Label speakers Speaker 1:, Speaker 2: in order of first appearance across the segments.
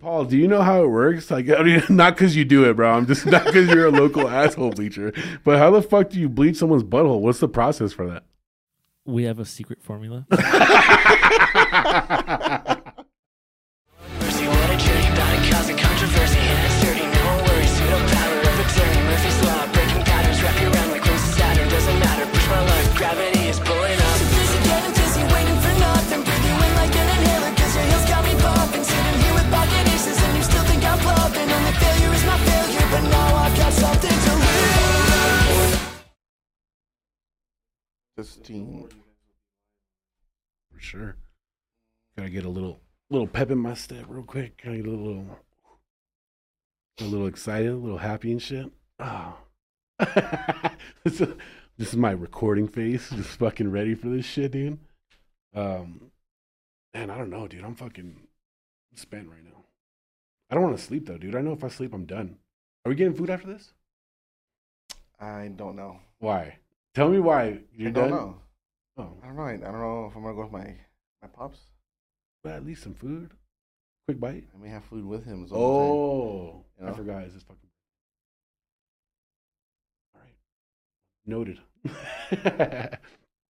Speaker 1: Paul, do you know how it works? Like, I mean, not because you do it, bro. I'm just not because you're a local asshole bleacher. But how the fuck do you bleach someone's butthole? What's the process for that?
Speaker 2: We have a secret formula.
Speaker 3: 16. For
Speaker 1: sure. Gotta get a little little pep in my step real quick. Gotta get a little a little excited, a little happy and shit. Oh. this is my recording face, just fucking ready for this shit, dude. Um man, I don't know, dude. I'm fucking spent right now. I don't want to sleep though, dude. I know if I sleep I'm done. Are we getting food after this?
Speaker 4: I don't know.
Speaker 1: Why? Tell me why you're
Speaker 4: I don't
Speaker 1: done.
Speaker 4: know.
Speaker 1: Oh,
Speaker 4: I don't know. I, don't know if I'm gonna go with my my pops.
Speaker 1: but at least some food. Quick bite.
Speaker 4: I may have food with him. is all I'm saying.
Speaker 1: Oh,
Speaker 4: You
Speaker 1: I forgot. Is this fucking? All right, noted.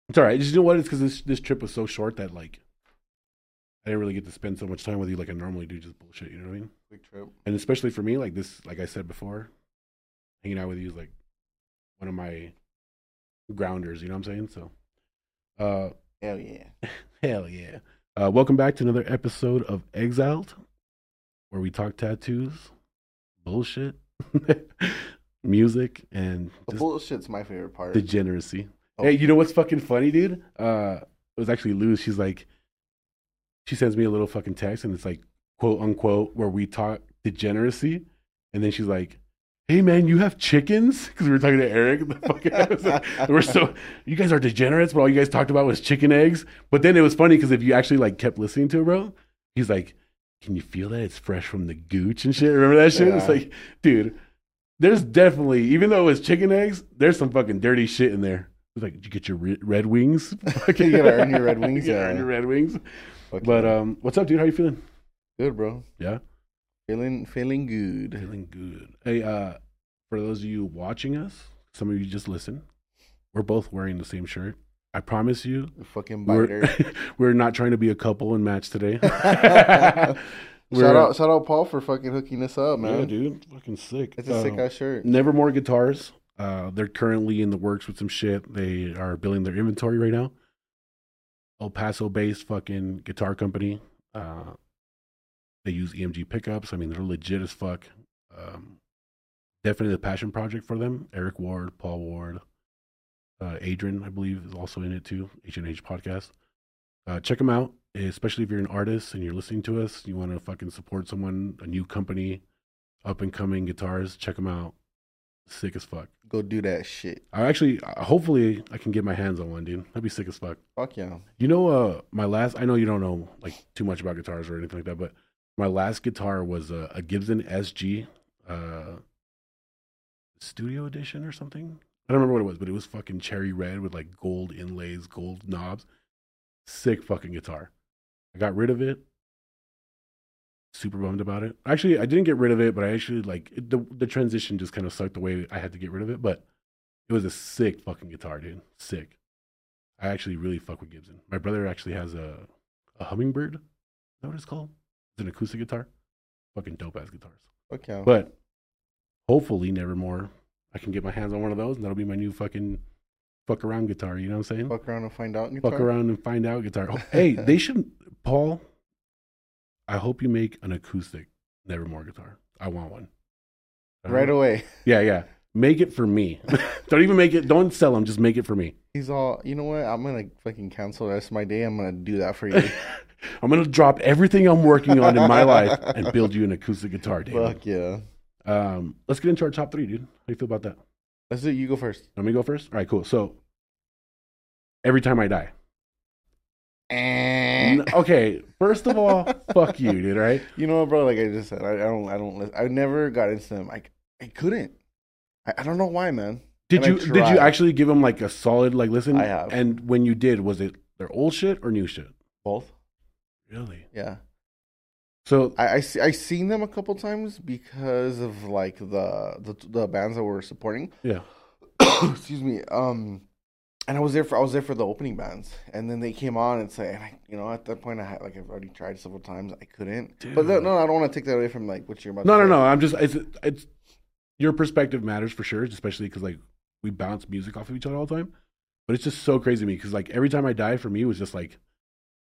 Speaker 1: it's all right. Just you know what? It's because this this trip was so short that like I didn't really get to spend so much time with you like I normally do. Just bullshit. You know what I mean?
Speaker 4: quick trip.
Speaker 1: And especially for me, like this, like I said before, hanging out with you is like one of my grounders. You know what I'm saying? So, uh,
Speaker 4: Hell yeah.
Speaker 1: Hell yeah. Uh, welcome back to another episode of Exiled, where we talk tattoos, bullshit, music, and
Speaker 4: The bullshit's my favorite part.
Speaker 1: degeneracy.
Speaker 4: Oh.
Speaker 1: Hey, you know what's fucking funny, dude? Uh, it was actually Luz. She's like, she sends me a little fucking text, and it's like, quote unquote, where we talk degeneracy. And then she's like, hey, man, you have chickens? Because we were talking to Eric. The fucking we're so, you guys are degenerates, but all you guys talked about was chicken eggs. But then it was funny because if you actually like kept listening to it, bro, he's like, can you feel that it's fresh from the gooch and shit? Remember that shit? It's like, dude, there's definitely, even though it was chicken eggs, there's some fucking dirty shit in there. It's like, did you get your red wings?
Speaker 4: You gotta earn your Red Wings,
Speaker 1: You gotta
Speaker 4: yeah.
Speaker 1: earn your red wings.
Speaker 4: Fuck
Speaker 1: But um, what's up, dude? How you feeling?
Speaker 4: good, bro.
Speaker 1: Yeah,
Speaker 4: Feeling feeling good.
Speaker 1: feeling good. Hey, uh, for those of you watching us, some of you just listen. We're both wearing the same shirt. I promise you,
Speaker 4: The fucking
Speaker 1: we're
Speaker 4: biter.
Speaker 1: we're not trying to be a couple and match today.
Speaker 4: shout out, shout out, Paul for fucking hooking us up, man.
Speaker 1: yeah, dude, fucking sick.
Speaker 4: It's a sick
Speaker 1: Uh,
Speaker 4: ass shirt.
Speaker 1: Nevermore Guitars. Uh, they're currently in the works with some shit. They are building their inventory right now. El Paso based fucking guitar company. Uh, they use EMG pickups. I mean, they're legit as fuck. Um, definitely a passion project for them. Eric Ward, Paul Ward, uh, Adrian, I believe, is also in it too. H and H podcast. Uh, check them out, especially if you're an artist and you're listening to us. You want to fucking support someone, a new company, up and coming guitars. Check them out. Sick as fuck.
Speaker 4: Go do that shit.
Speaker 1: I actually, uh, hopefully, I can get my hands on one, dude. That'd be sick as fuck.
Speaker 4: Fuck yeah.
Speaker 1: You know, uh, my last. I know you don't know like too much about guitars or anything like that, but my last guitar was a, a Gibson SG, uh, Studio Edition or something. I don't remember what it was, but it was fucking cherry red with like gold inlays, gold knobs. Sick fucking guitar. I got rid of it. Super bummed about it. Actually, I didn't get rid of it, but I actually like it, the the transition just kind of sucked the way I had to get rid of it. But it was a sick fucking guitar, dude. Sick. I actually really fuck with Gibson. My brother actually has a a hummingbird. Is that what it's called? It's an acoustic guitar. Fucking dope ass guitars.
Speaker 4: Fuck yeah.
Speaker 1: But hopefully, nevermore, I can get my hands on one of those, and that'll be my new fucking fuck around guitar. You know what I'm saying?
Speaker 4: Fuck around and find out.
Speaker 1: Fuck around and find out guitar. Oh, hey, they should, Paul. I hope you make an acoustic Nevermore guitar. I want one. I
Speaker 4: Right
Speaker 1: know.
Speaker 4: away.
Speaker 1: Yeah, yeah. Make it for me. don't even make it. Don't sell them. Just make it for me.
Speaker 4: He's all, you know what? I'm gonna fucking cancel the rest of my day. I'm gonna do that for you.
Speaker 1: I'm gonna drop everything I'm working on in my life and build you an acoustic guitar, David.
Speaker 4: Fuck yeah.
Speaker 1: Um, let's get into our top three, dude. How do you feel about that?
Speaker 4: Let's do. it. You go first.
Speaker 1: Let me go first. All right, cool. So, every time I die.
Speaker 4: Eh.
Speaker 1: N- okay, first of all, fuck you, dude. Right?
Speaker 4: You know what, bro? Like I just said, I, I don't, I don't, listen. I never got into them. I, I couldn't. I, I don't know why, man.
Speaker 1: Did
Speaker 4: And
Speaker 1: you did you actually give them like a solid like listen?
Speaker 4: I have.
Speaker 1: And when you did, was it their old shit or new shit?
Speaker 4: Both.
Speaker 1: Really?
Speaker 4: Yeah.
Speaker 1: So
Speaker 4: I I, see, I seen them a couple times because of like the the the bands that were supporting.
Speaker 1: yeah,
Speaker 4: Excuse me. Um, and I was there for I was there for the opening bands, and then they came on and say, and I, you know, at that point I had like I've already tried several times, I couldn't. But no, no, I don't want to take that away from like what you're about.
Speaker 1: no, no, no. I'm just it's it's your perspective matters for sure, especially because like we bounce music off of each other all the time. But it's just so crazy to me because like every time I die, for me, was just like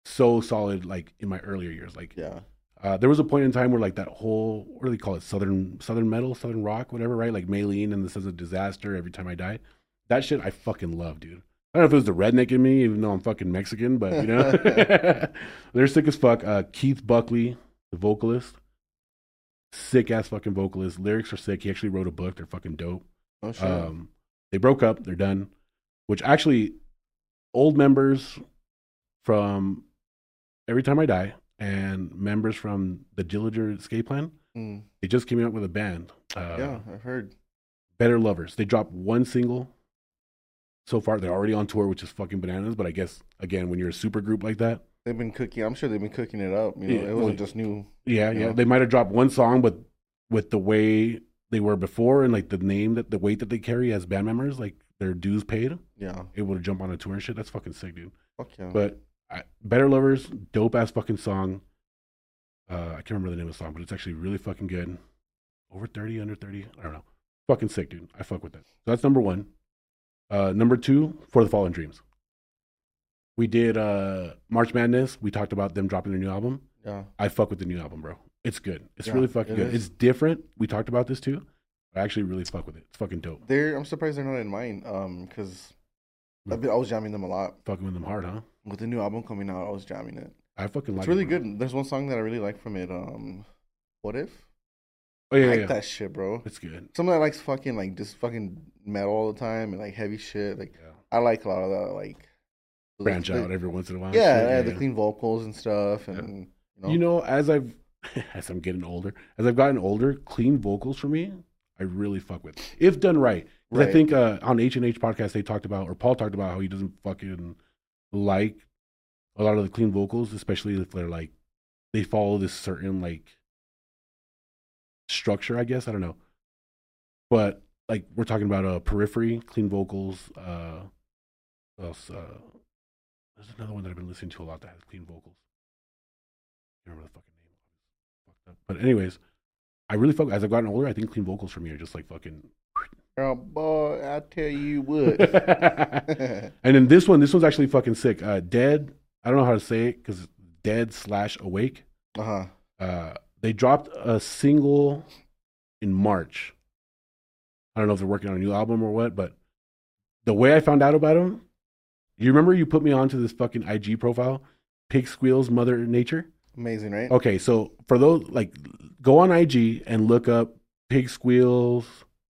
Speaker 1: so solid. Like in my earlier years, like
Speaker 4: Yeah,
Speaker 1: Uh, there was a point in time where like that whole what do they call it southern southern metal southern rock whatever right? Like Maylene and this is a disaster every time I die that shit I fucking love dude. I don't know if it was the redneck in me even though I'm fucking Mexican but you know? They're sick as fuck. Uh, Keith Buckley the vocalist sick ass fucking vocalist lyrics are sick he actually wrote a book they're fucking dope
Speaker 4: oh shit.
Speaker 1: um, they broke up. They're done. Which actually, old members from Every Time I Die and members from the Dillinger Escape Plan,
Speaker 4: Mm.
Speaker 1: they just came out with a band. Uh,
Speaker 4: yeah, I've heard.
Speaker 1: Better Lovers. They dropped one single so far. They're already on tour, which is fucking bananas. But I guess again, when you're a super group like that,
Speaker 4: They've been cooking. I'm sure they've been cooking it up. You know,
Speaker 1: Yeah,
Speaker 4: it wasn't just new.
Speaker 1: yeah, yeah,
Speaker 4: Yeah.
Speaker 1: they might have dropped one song, but with the way they were before and like the name that the weight that they carry as band members, like their dues paid,
Speaker 4: Yeah,
Speaker 1: able to jump on a tour and shit. That's fucking sick, dude.
Speaker 4: fuck yeah.
Speaker 1: But I, Better Lovers, dope ass fucking song. Uh, I can't remember the name of the song, but it's actually really fucking good. Over 30, under 30, I don't know. Fucking sick, dude. I fuck with that. So that's number one. Uh, number two, For the Fallen Dreams. We did uh, March Madness. We talked about them dropping their new album.
Speaker 4: yeah,
Speaker 1: I fuck with the new album, bro. It's good. It's
Speaker 4: Yeah,
Speaker 1: really fucking
Speaker 4: it
Speaker 1: good.
Speaker 4: is.
Speaker 1: It's different. We talked about this too. I actually really fuck with it. It's fucking dope.
Speaker 4: they're. I'm surprised they're not in mine. Um, because I've been, I was jamming them a lot
Speaker 1: Fucking with them hard, huh?
Speaker 4: with the new album coming out. I was jamming it.
Speaker 1: I fucking like
Speaker 4: It's really
Speaker 1: it,
Speaker 4: good. There's one song that I really like from it. Um, what if?
Speaker 1: Oh, yeah,
Speaker 4: I like
Speaker 1: yeah.
Speaker 4: that shit, bro.
Speaker 1: It's good.
Speaker 4: Someone that likes fucking like just fucking metal all the time and like heavy shit. Like
Speaker 1: Yeah.
Speaker 4: I like a lot of that. Like
Speaker 1: Branch out every once in a while.
Speaker 4: Yeah,
Speaker 1: Shit,
Speaker 4: yeah, the clean vocals and stuff,
Speaker 1: Yeah.
Speaker 4: and you know,
Speaker 1: You know, as I've as I'm getting older, as I've gotten older, clean vocals for me, I really fuck with. If done right. I think uh, on H and H podcast they talked about, or Paul talked about how he doesn't fucking like a lot of the clean vocals, especially if they're like they follow this certain like structure. I guess I don't know, but like we're talking about a uh, periphery, clean vocals. Uh, what else? Uh, there's another one that I've been listening to a lot that has clean vocals. I can't remember the fucking name. Fucked up. But anyways, I really fuck as I've gotten older. I think clean vocals for me are just like fucking.
Speaker 4: oh boy, I tell you what.
Speaker 1: and then this one, this one's actually fucking sick. Uh, Dead. I don't know how to say it because Dead slash Awake.
Speaker 4: uh huh.
Speaker 1: Uh, they dropped a single in March. I don't know if they're working on a new album or what, but the way I found out about them, you remember you put me onto this fucking IG profile, Pig Squeals Mother Nature.
Speaker 4: Amazing, right?
Speaker 1: Okay, so for those like, go on IG and look up Pig Squeals,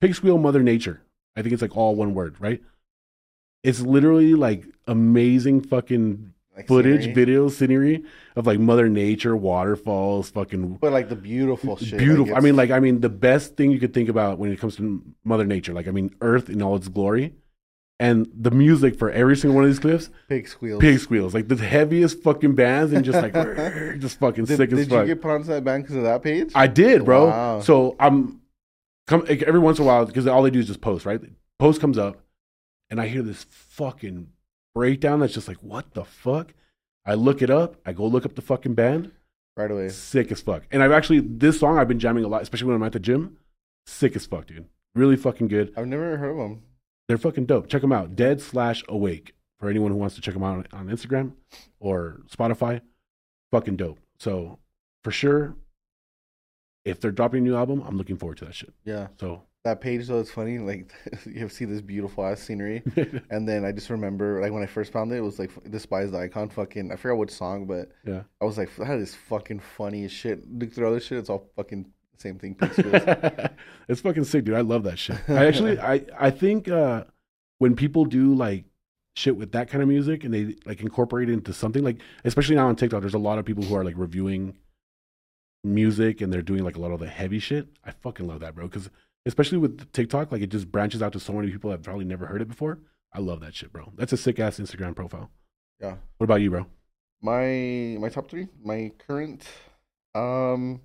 Speaker 1: Pig Squeal Mother Nature. I think it's like all one word, right? It's literally like amazing fucking
Speaker 4: Like
Speaker 1: footage,
Speaker 4: scenery.
Speaker 1: video, scenery of like Mother Nature, waterfalls, fucking
Speaker 4: but like the beautiful shit. like,
Speaker 1: beautiful. I mean, like I mean, the best thing you could think about when it comes to Mother Nature, like I mean, Earth in all its glory, and the music for every single one of these clips,
Speaker 4: pig squeals.
Speaker 1: pig squeals, like the heaviest fucking bands, and just like just fucking
Speaker 4: Did,
Speaker 1: sick as fuck.
Speaker 4: did you get put onto that band because of that page?
Speaker 1: I did, bro.
Speaker 4: Wow.
Speaker 1: So I'm come every once in a while because all they do is just post, right? Post comes up, and I hear this fucking breakdown that's just like, what the fuck? I look it up. I go look up the fucking band.
Speaker 4: right away.
Speaker 1: Sick as fuck. And I've actually this song I've been jamming a lot, especially when I'm at the gym. Sick as fuck, dude. Really fucking good.
Speaker 4: I've never heard of them.
Speaker 1: They're fucking dope. Check them out. Dead slash awake for anyone who wants to check them out on, on Instagram or Spotify. Fucking dope. So for sure, if they're dropping a new album, I'm looking forward to that shit.
Speaker 4: Yeah,
Speaker 1: So
Speaker 4: that page though it's funny. Like you see this beautiful ass scenery, and then I just remember like when I first found it, it was like despise the icon. Fucking I forgot what song, but
Speaker 1: yeah.
Speaker 4: I was like, that is fucking funny as shit. Look through other shit, it's all fucking same thing.
Speaker 1: It's fucking sick, dude. I love that shit. I actually, I, I think uh, when people do like shit with that kind of music and they like incorporate it into something like, especially now on TikTok, there's a lot of people who are like reviewing music and they're doing like a lot of the heavy shit. I fucking love that, bro. Because especially with TikTok, like it just branches out to so many people that probably never heard it before. I love that shit, bro. That's a sick ass Instagram profile.
Speaker 4: yeah.
Speaker 1: What about you, bro?
Speaker 4: My my top three, my current Um,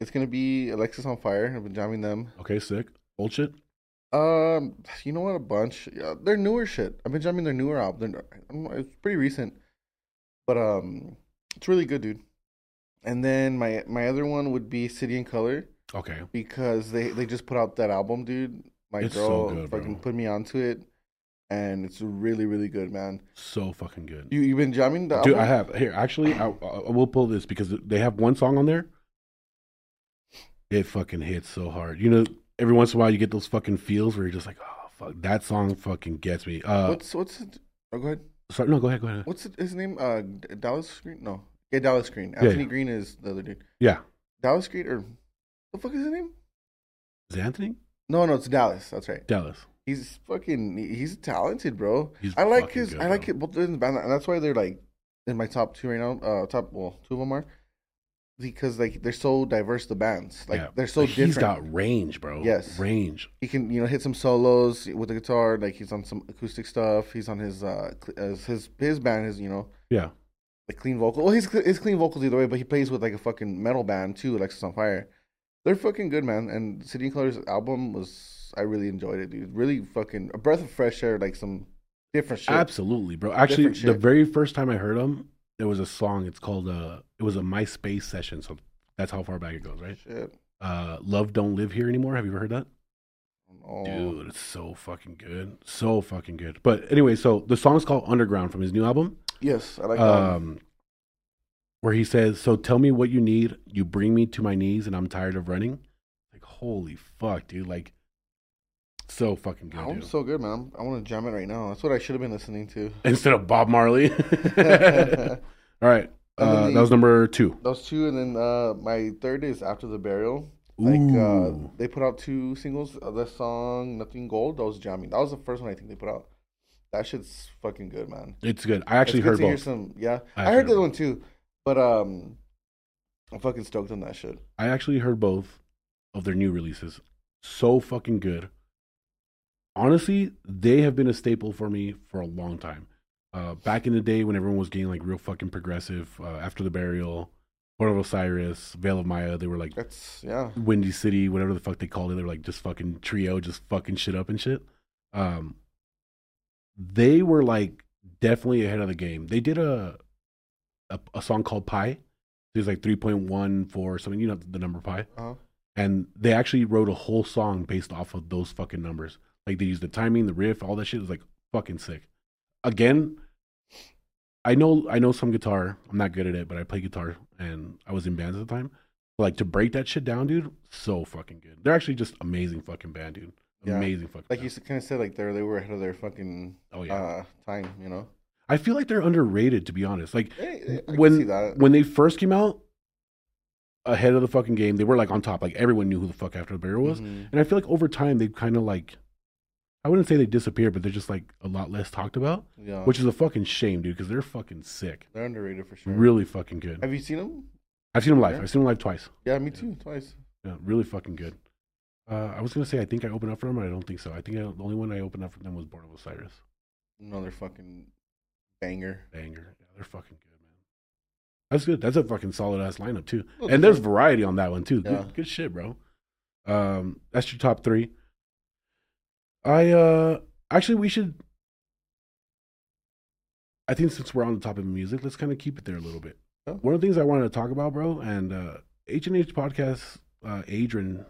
Speaker 4: it's gonna be Alexisonfire. I've been jamming them.
Speaker 1: Okay, sick. Old shit.
Speaker 4: Um, you know what? A bunch. Yeah, they're newer shit. I've been jamming their newer album. They're, it's pretty recent, but um, it's really good, dude. And then my my other one would be City and Colour
Speaker 1: Okay.
Speaker 4: because they they just put out that album, dude. My
Speaker 1: It's so
Speaker 4: girl
Speaker 1: good,
Speaker 4: fucking
Speaker 1: bro.
Speaker 4: put me onto it, and it's really really good, man.
Speaker 1: So fucking good.
Speaker 4: You you been jamming the
Speaker 1: Dude,
Speaker 4: album?
Speaker 1: I have here. Actually, I, I will pull this because they have one song on there. It fucking hits so hard. You know, every once in a while you get those fucking feels where you're just like, oh fuck, that song fucking gets me. Uh,
Speaker 4: What's what's it? Oh, go ahead.
Speaker 1: sorry, no, go ahead, go ahead.
Speaker 4: What's his name? Uh, Dallas Green? No, yeah, Dallas Green.
Speaker 1: Yeah,
Speaker 4: Anthony
Speaker 1: yeah.
Speaker 4: Green is the other dude.
Speaker 1: Yeah,
Speaker 4: Dallas Green or the fuck is his name?
Speaker 1: is it Anthony
Speaker 4: No, no, it's Dallas. That's right.
Speaker 1: Dallas?
Speaker 4: He's fucking. He's talented, bro.
Speaker 1: He's
Speaker 4: I like his.
Speaker 1: good,
Speaker 4: I like it both in the band, and that's why they're like in my top two right now. Uh, top well, two of them are because like they're so diverse. The bands like
Speaker 1: Yeah.
Speaker 4: they're so
Speaker 1: Like,
Speaker 4: different.
Speaker 1: He's got range, bro.
Speaker 4: Yes.
Speaker 1: range.
Speaker 4: he can you know hit some solos with the guitar. Like he's on some acoustic stuff. He's on his uh uh, his his band is you know
Speaker 1: Yeah,
Speaker 4: like clean vocal. Well, he's he's clean vocals either way, but he plays with like a fucking metal band too, Alexisonfire. They're fucking good, man. And City and Colors album was I really enjoyed it, dude. Really fucking a breath of fresh air, like some different shit.
Speaker 1: absolutely, bro. Actually, the very first time I heard him, there was a song. It's called uh, it was a MySpace session. So that's how far back it goes, right?
Speaker 4: Shit.
Speaker 1: Uh, Love don't live here anymore. Have you ever heard that?
Speaker 4: Oh,
Speaker 1: Dude, it's so fucking good. So fucking good. But anyway, so the song's called Underground from his new album.
Speaker 4: yes, I like that.
Speaker 1: Um where he says, So tell me what you need. You bring me to my knees and I'm tired of running. Like, holy fuck, dude. Like so fucking good,
Speaker 4: I'm
Speaker 1: dude.
Speaker 4: so good, man. I'm, I want to jam it right now. That's what I should have been listening to.
Speaker 1: Instead of Bob Marley. All right. Uh,
Speaker 4: the-
Speaker 1: that was number two.
Speaker 4: Those two, and then uh, my third is After the Burial. Like uh, they put out two singles. Uh, the song "Nothing Gold" that was jamming. That was the first one I think they put out. That shit's fucking good, man.
Speaker 1: it's good. I actually
Speaker 4: good
Speaker 1: heard both.
Speaker 4: some. Yeah,
Speaker 1: I
Speaker 4: I, heard the one too, but um, I'm fucking stoked on that shit.
Speaker 1: I actually heard both of their new releases. So fucking good. Honestly, they have been a staple for me for a long time. Uh, back in the day when everyone was getting like real fucking progressive, uh, after the burial, Born of Osiris, Veil of Maya, they were like
Speaker 4: That's yeah.
Speaker 1: Windy City, whatever the fuck they called it. They were like just fucking trio, just fucking shit up and shit. Um, they were like definitely ahead of the game. They did a a, a song called Pi. It was like three point one four something. You know the number pi
Speaker 4: Uh-huh.
Speaker 1: and they actually wrote a whole song based off of those fucking numbers. Like they used the timing, the riff, all that shit It was like fucking sick. Again, I know I know some guitar. I'm not good at it, but I play guitar and I was in bands at the time. But like to break that shit down, dude, so fucking good. They're actually just amazing fucking band, dude.
Speaker 4: Yeah.
Speaker 1: Amazing fucking.
Speaker 4: Like you kind of said, like they're they were ahead of their fucking
Speaker 1: oh yeah.
Speaker 4: uh time. You know.
Speaker 1: I feel like they're underrated to be honest. Like
Speaker 4: Hey, hey, I can
Speaker 1: when when they first came out, ahead of the fucking game, they were like on top. Like everyone knew who the fuck After the Burial was.
Speaker 4: Mhm.
Speaker 1: And I feel like over time they've kind of like, I wouldn't say they disappeared, but they're just like a lot less talked about,
Speaker 4: Yeah,
Speaker 1: which is a fucking shame, dude, because they're fucking sick,
Speaker 4: they're underrated for sure.
Speaker 1: really fucking good.
Speaker 4: Have you seen them?
Speaker 1: I've seen them live.
Speaker 4: Yeah.
Speaker 1: I've seen them live twice.
Speaker 4: Yeah, me too. Twice.
Speaker 1: Yeah, really fucking good. Uh, I was gonna say I think I opened up for them, but I don't think so. I think I, the only one I opened up for them was Born of Osiris.
Speaker 4: Another fucking banger.
Speaker 1: Banger. Yeah, they're fucking good, man. That's good. That's a fucking solid ass lineup too.
Speaker 4: Oh,
Speaker 1: and there's variety on that one too. Good, good shit, bro. Um, that's your top three. I uh actually we should. I think since we're on the topic of music, let's kind of keep it there a little bit.
Speaker 4: Yeah.
Speaker 1: One of the things I wanted to talk about, bro, and uh H and H podcast, uh Adrian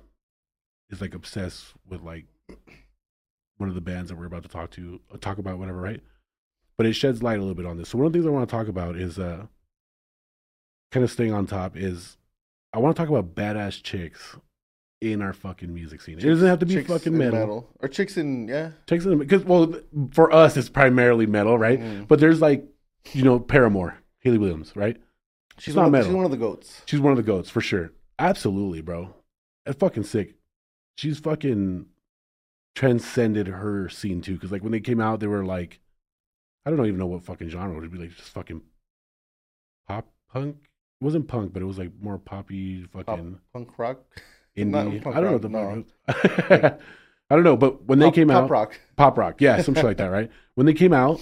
Speaker 1: is like obsessed with like one of the bands that we're about to talk to uh, talk about, whatever, right? But it sheds light a little bit on this. So one of the things I want to talk about is uh kind of staying on top is I want to talk about badass chicks in our fucking music scene. it doesn't have to be fucking
Speaker 4: in
Speaker 1: metal.
Speaker 4: or chicks in yeah.
Speaker 1: Chicks in because well, for us it's primarily metal, right?
Speaker 4: Mhm.
Speaker 1: But there's like you know Paramore, Hayley Williams, right?
Speaker 4: She's
Speaker 1: not
Speaker 4: one, of-
Speaker 1: metal.
Speaker 4: She's one of the goats.
Speaker 1: She's one of the goats for sure. Absolutely, bro. That's fucking sick. She's fucking transcended her scene too. Because like when they came out, they were like, I don't even know what fucking genre it would be like. Just fucking pop punk. It wasn't punk, but it was like more poppy,
Speaker 4: Pop,
Speaker 1: fucking
Speaker 4: punk rock. not punk
Speaker 1: I don't know
Speaker 4: rock,
Speaker 1: what the
Speaker 4: no.
Speaker 1: I don't know, but when they came
Speaker 4: pop
Speaker 1: out,
Speaker 4: rock.
Speaker 1: pop rock, yeah, some shit like that, right? When they came out,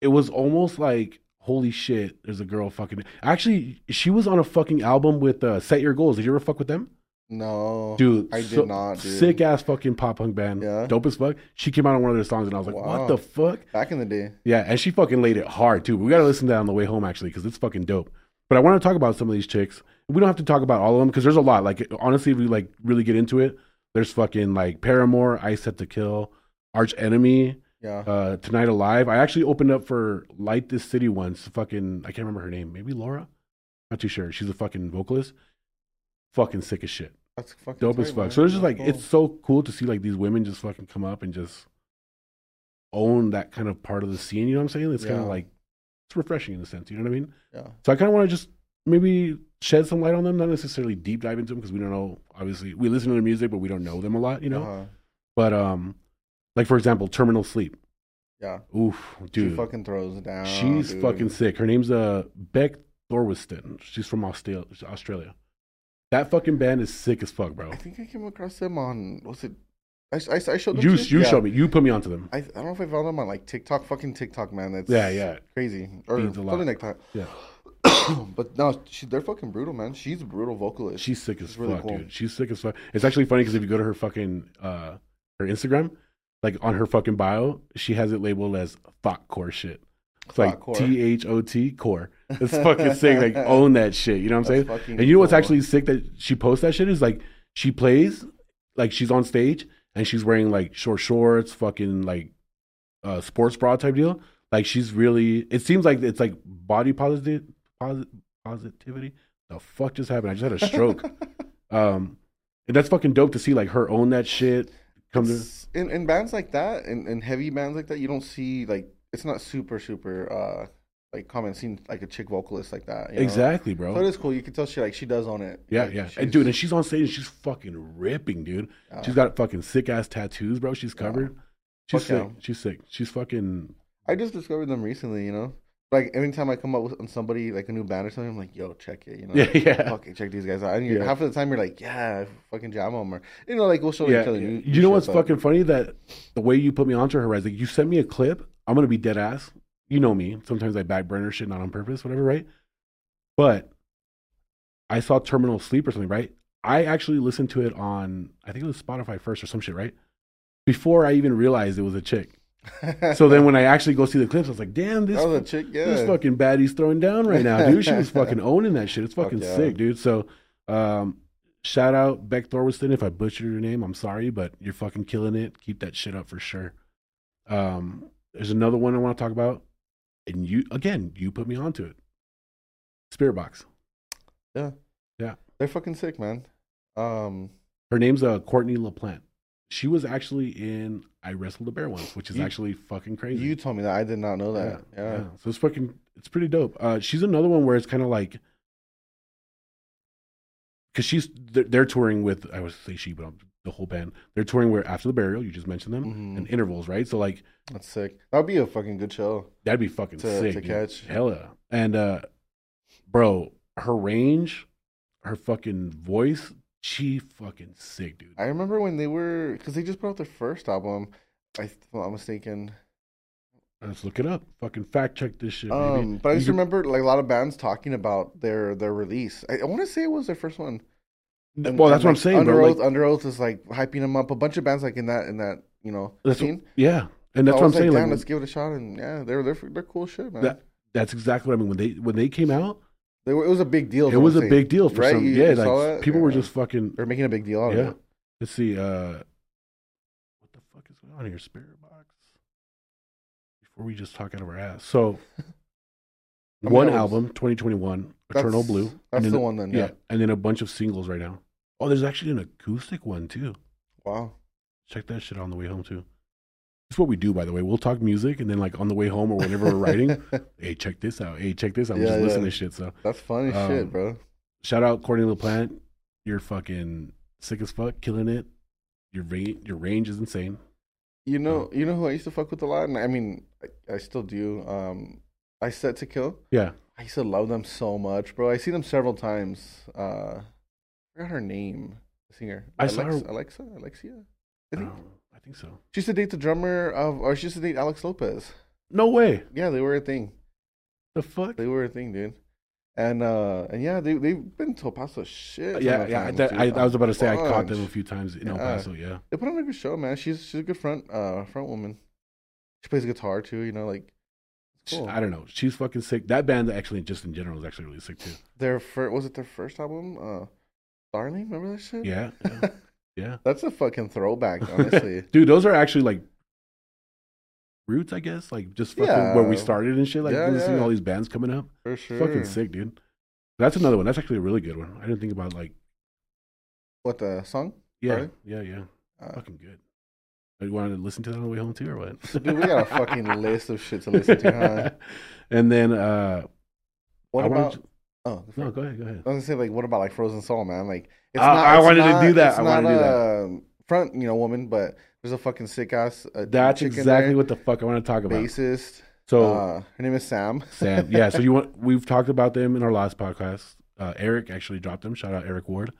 Speaker 1: it was almost like holy shit, there's a girl fucking. Actually, she was on a fucking album with uh, Set Your Goals. Did you ever fuck with them?
Speaker 4: No,
Speaker 1: Dude,
Speaker 4: I
Speaker 1: so-
Speaker 4: did not. Dude.
Speaker 1: Sick ass fucking pop punk band.
Speaker 4: Yeah.
Speaker 1: Dope as fuck. She came out on one of their songs and I was like,
Speaker 4: Wow.
Speaker 1: what the fuck?
Speaker 4: Back in the day,
Speaker 1: Yeah, and she fucking laid it hard too. We got to listen to that on the way home actually because it's fucking dope. But I want to talk about some of these chicks. We don't have to talk about all of them because there's a lot. Like honestly, if we like really get into it, there's fucking like Paramore, Eyes Set to Kill, Arch Enemy,
Speaker 4: yeah.
Speaker 1: uh, Tonight Alive. I actually opened up for Light This City once. Fucking, I can't remember her name. Maybe Laura. Not too sure. She's a fucking vocalist. Fucking sick as shit.
Speaker 4: That's fucking
Speaker 1: Dope as fuck.
Speaker 4: man.
Speaker 1: So it's just
Speaker 4: That's
Speaker 1: like
Speaker 4: cool.
Speaker 1: it's so cool to see like these women just fucking come up and just own that kind of part of the scene. You know what I'm saying? It's kind of like it's refreshing in a sense. You know what I mean?
Speaker 4: yeah.
Speaker 1: So I kind of want to just maybe shed some light on them, not necessarily deep dive into them because we don't know. Obviously, we listen to their music, but we don't know them a lot. You know.
Speaker 4: Uh-huh.
Speaker 1: But um, like for example, Terminal Sleep.
Speaker 4: Yeah.
Speaker 1: Oof, dude.
Speaker 4: She fucking throws it down.
Speaker 1: she's
Speaker 4: dude.
Speaker 1: fucking sick. Her name's uh Beck Thorwiston. She's from Australia. That fucking band is sick as fuck, bro.
Speaker 4: I think I came across them on. Was it? I, I, I showed them.
Speaker 1: You you
Speaker 4: Yeah.
Speaker 1: showed me. You put me onto them.
Speaker 4: I, I don't know if I found them on like TikTok. Fucking TikTok, man. That's
Speaker 1: Yeah, yeah.
Speaker 4: crazy. Or
Speaker 1: Means a lot.
Speaker 4: something like that.
Speaker 1: Yeah.
Speaker 4: but no, she, they're fucking brutal, man. She's a brutal vocalist.
Speaker 1: She's sick as
Speaker 4: really
Speaker 1: fuck,
Speaker 4: cool.
Speaker 1: dude. She's sick as fuck. It's actually funny because if you go to her fucking uh her Instagram, like on her fucking bio, she has it labeled as thought core shit. It's like T H O T core. It's fucking sick. Like own that shit. You know what I'm
Speaker 4: That's
Speaker 1: saying? And you know what's
Speaker 4: cool.
Speaker 1: actually sick that she posts that shit is like she plays like she's on stage and she's wearing like short shorts, fucking like uh sports bra type deal. Like she's really it seems like it's like body positive posit, positivity. The fuck just happened? I just had a stroke. um and that's fucking dope to see like her own that shit. Come to
Speaker 4: in in bands like that, in, in heavy bands like that, you don't see like it's not super super uh like common seeing like a chick vocalist like that. you know?
Speaker 1: Exactly, bro.
Speaker 4: So it is cool. You can tell she like she does own it.
Speaker 1: Yeah,
Speaker 4: Like,
Speaker 1: yeah. And dude, and she's on stage and she's fucking ripping, dude.
Speaker 4: uh,
Speaker 1: She's got fucking sick ass tattoos, bro. She's covered. She's
Speaker 4: Fuck yeah.
Speaker 1: sick. She's sick. She's fucking
Speaker 4: I just discovered them recently. You know, like anytime I come up with on somebody like a new band or something, I'm like, yo, check it. You know,
Speaker 1: Yeah, yeah.
Speaker 4: Fucking check these guys out. And
Speaker 1: Yeah.
Speaker 4: half of the time you're like, yeah, fucking jam them or you know, like we'll show
Speaker 1: yeah.
Speaker 4: each other. New,
Speaker 1: you know what's fucking funny? That the way you put me onto her, right? Like you sent me a clip. I'm gonna be dead ass. You know me. Sometimes I back burner shit, not on purpose, whatever, right? But I saw Terminal Sleep or something, right? I actually listened to it on I think it was Spotify first or some shit, right? Before I even realized it was a chick. So then when I actually go see the clips, I was like, damn, this
Speaker 4: that was a chick, yeah.
Speaker 1: this fucking baddie's throwing down right now, dude. She was fucking owning that shit. It's
Speaker 4: Fuck
Speaker 1: fucking
Speaker 4: yeah.
Speaker 1: sick, dude. So, um, shout out Beck Thorwiston. If I butchered your name, I'm sorry, but you're fucking killing it. Keep that shit up for sure. Um, there's another one I want to talk about, and you again, you put me onto it. Spiritbox. Yeah. Yeah.
Speaker 4: They're fucking sick, man. Um,
Speaker 1: Her name's uh Courtney LaPlante. She was actually in I Wrestled a Bear once, which is
Speaker 4: You-
Speaker 1: actually fucking crazy.
Speaker 4: you told me that I did not know that. Yeah,
Speaker 1: So it's fucking, it's pretty dope. Uh, she's another one where it's kind of like, because she's they're, they're touring with I would say she, but um, the whole band. They're touring where after the burial, you just mentioned them,
Speaker 4: Mhm.
Speaker 1: and intervals, right? So like
Speaker 4: that's sick. That would be a fucking good show.
Speaker 1: that'd be fucking
Speaker 4: To-
Speaker 1: sick
Speaker 4: to
Speaker 1: dude.
Speaker 4: catch.
Speaker 1: Hell yeah. And uh, bro, her range, her fucking voice, she fucking sick, dude.
Speaker 4: I remember when they were because they just put out their first album. I, if I'm mistaken.
Speaker 1: Let's look it up. Fucking fact check this shit, baby.
Speaker 4: Um, but I just remember like a lot of bands talking about their their release. I, I want to say it was their first one. And-
Speaker 1: well,
Speaker 4: and,
Speaker 1: that's what I'm saying,
Speaker 4: Under. Oath,
Speaker 1: Like,
Speaker 4: Underoath is like hyping them up. A bunch of bands like in that in that you know
Speaker 1: That's what-
Speaker 4: scene.
Speaker 1: yeah, and that's what I'm
Speaker 4: like,
Speaker 1: saying.
Speaker 4: Damn,
Speaker 1: Like,
Speaker 4: let's give it a shot. And yeah, they're they're they're cool shit, man.
Speaker 1: That- that's exactly what I mean. When they when they came out,
Speaker 4: they were, it was a big deal.
Speaker 1: it was a big deal for
Speaker 4: Right?
Speaker 1: some.
Speaker 4: You-
Speaker 1: yeah, like people were just fucking.
Speaker 4: They're making a big deal out
Speaker 1: Yeah.
Speaker 4: of it.
Speaker 1: Let's see. Uh, what the fuck is going on here? Spiritbox. Before we just talk out of our ass. So,
Speaker 4: mean,
Speaker 1: one
Speaker 4: was-
Speaker 1: album, 2021, Eternal Blue.
Speaker 4: That's
Speaker 1: then
Speaker 4: the one then.
Speaker 1: Yeah.
Speaker 4: Yeah.
Speaker 1: and then a bunch of singles right now. Oh, there's actually an acoustic one too.
Speaker 4: Wow.
Speaker 1: Check that shit on the way home too. That's what we do, by the way. We'll talk music, and then like on the way home or whenever we're writing, hey, check this out. Hey, check this out.
Speaker 4: Yeah,
Speaker 1: just listen
Speaker 4: yeah.
Speaker 1: to shit. So
Speaker 4: That's funny
Speaker 1: Um,
Speaker 4: shit, bro.
Speaker 1: shout out Courtney LaPlante. You're fucking sick as fuck, killing it. Your range, your range is insane.
Speaker 4: You know, you know who I used to fuck with a lot, and I mean, I, I still do. Um, Eyes Set to Kill.
Speaker 1: Yeah,
Speaker 4: I used to love them so much, bro. I see them several times. Uh, I forgot her name, the singer.
Speaker 1: I saw her-
Speaker 4: Alexa, Alexia. I think
Speaker 1: um, I think so.
Speaker 4: she used to date the drummer of, or she used to date Alex Lopez.
Speaker 1: No way.
Speaker 4: Yeah, they were a thing.
Speaker 1: The fuck?
Speaker 4: They were a thing, dude. And uh and yeah, they they've been to El Paso shit. ton
Speaker 1: yeah, yeah. that-. I, I was about to say I caught them a few times in El Paso. Yeah.
Speaker 4: They put on a good show, man. She's she's a good front uh front woman. She plays guitar too, you know, like cool.
Speaker 1: I don't know. She's fucking sick. That band actually, just in general, is actually really sick too.
Speaker 4: Their first was it their first album? Uh Darling, remember that shit?
Speaker 1: Yeah, yeah, yeah.
Speaker 4: That's a fucking throwback, honestly.
Speaker 1: Dude, those are actually like roots, I guess. Like just fucking where we started and shit. Like
Speaker 4: Yeah,
Speaker 1: seeing all these bands coming up.
Speaker 4: For sure.
Speaker 1: Fucking sick, dude. That's another one. That's actually a really good one. I didn't think about like
Speaker 4: What the song?
Speaker 1: yeah,
Speaker 4: Really?
Speaker 1: yeah, yeah.
Speaker 4: Uh,
Speaker 1: Fucking good. You wanted to listen to that on the way home too, or what?
Speaker 4: Dude, we got a fucking list of shit to listen to, huh?
Speaker 1: and then uh
Speaker 4: What
Speaker 1: I
Speaker 4: about oh
Speaker 1: no, go ahead, go ahead.
Speaker 4: I was gonna say like, what about like Frozen Soul, man? Like, it's
Speaker 1: I- I
Speaker 4: it's
Speaker 1: wanted to do that. I
Speaker 4: not
Speaker 1: wanted to do that.
Speaker 4: front, you know, woman, but there's a fucking sick ass. Uh,
Speaker 1: That's exactly
Speaker 4: there,
Speaker 1: what the fuck I want to talk about.
Speaker 4: bassist.
Speaker 1: So
Speaker 4: uh, her name is Sam.
Speaker 1: Sam, yeah. So you want? We've talked about them in our last podcast. Uh, Eric actually dropped them. Shout out Eric Ward.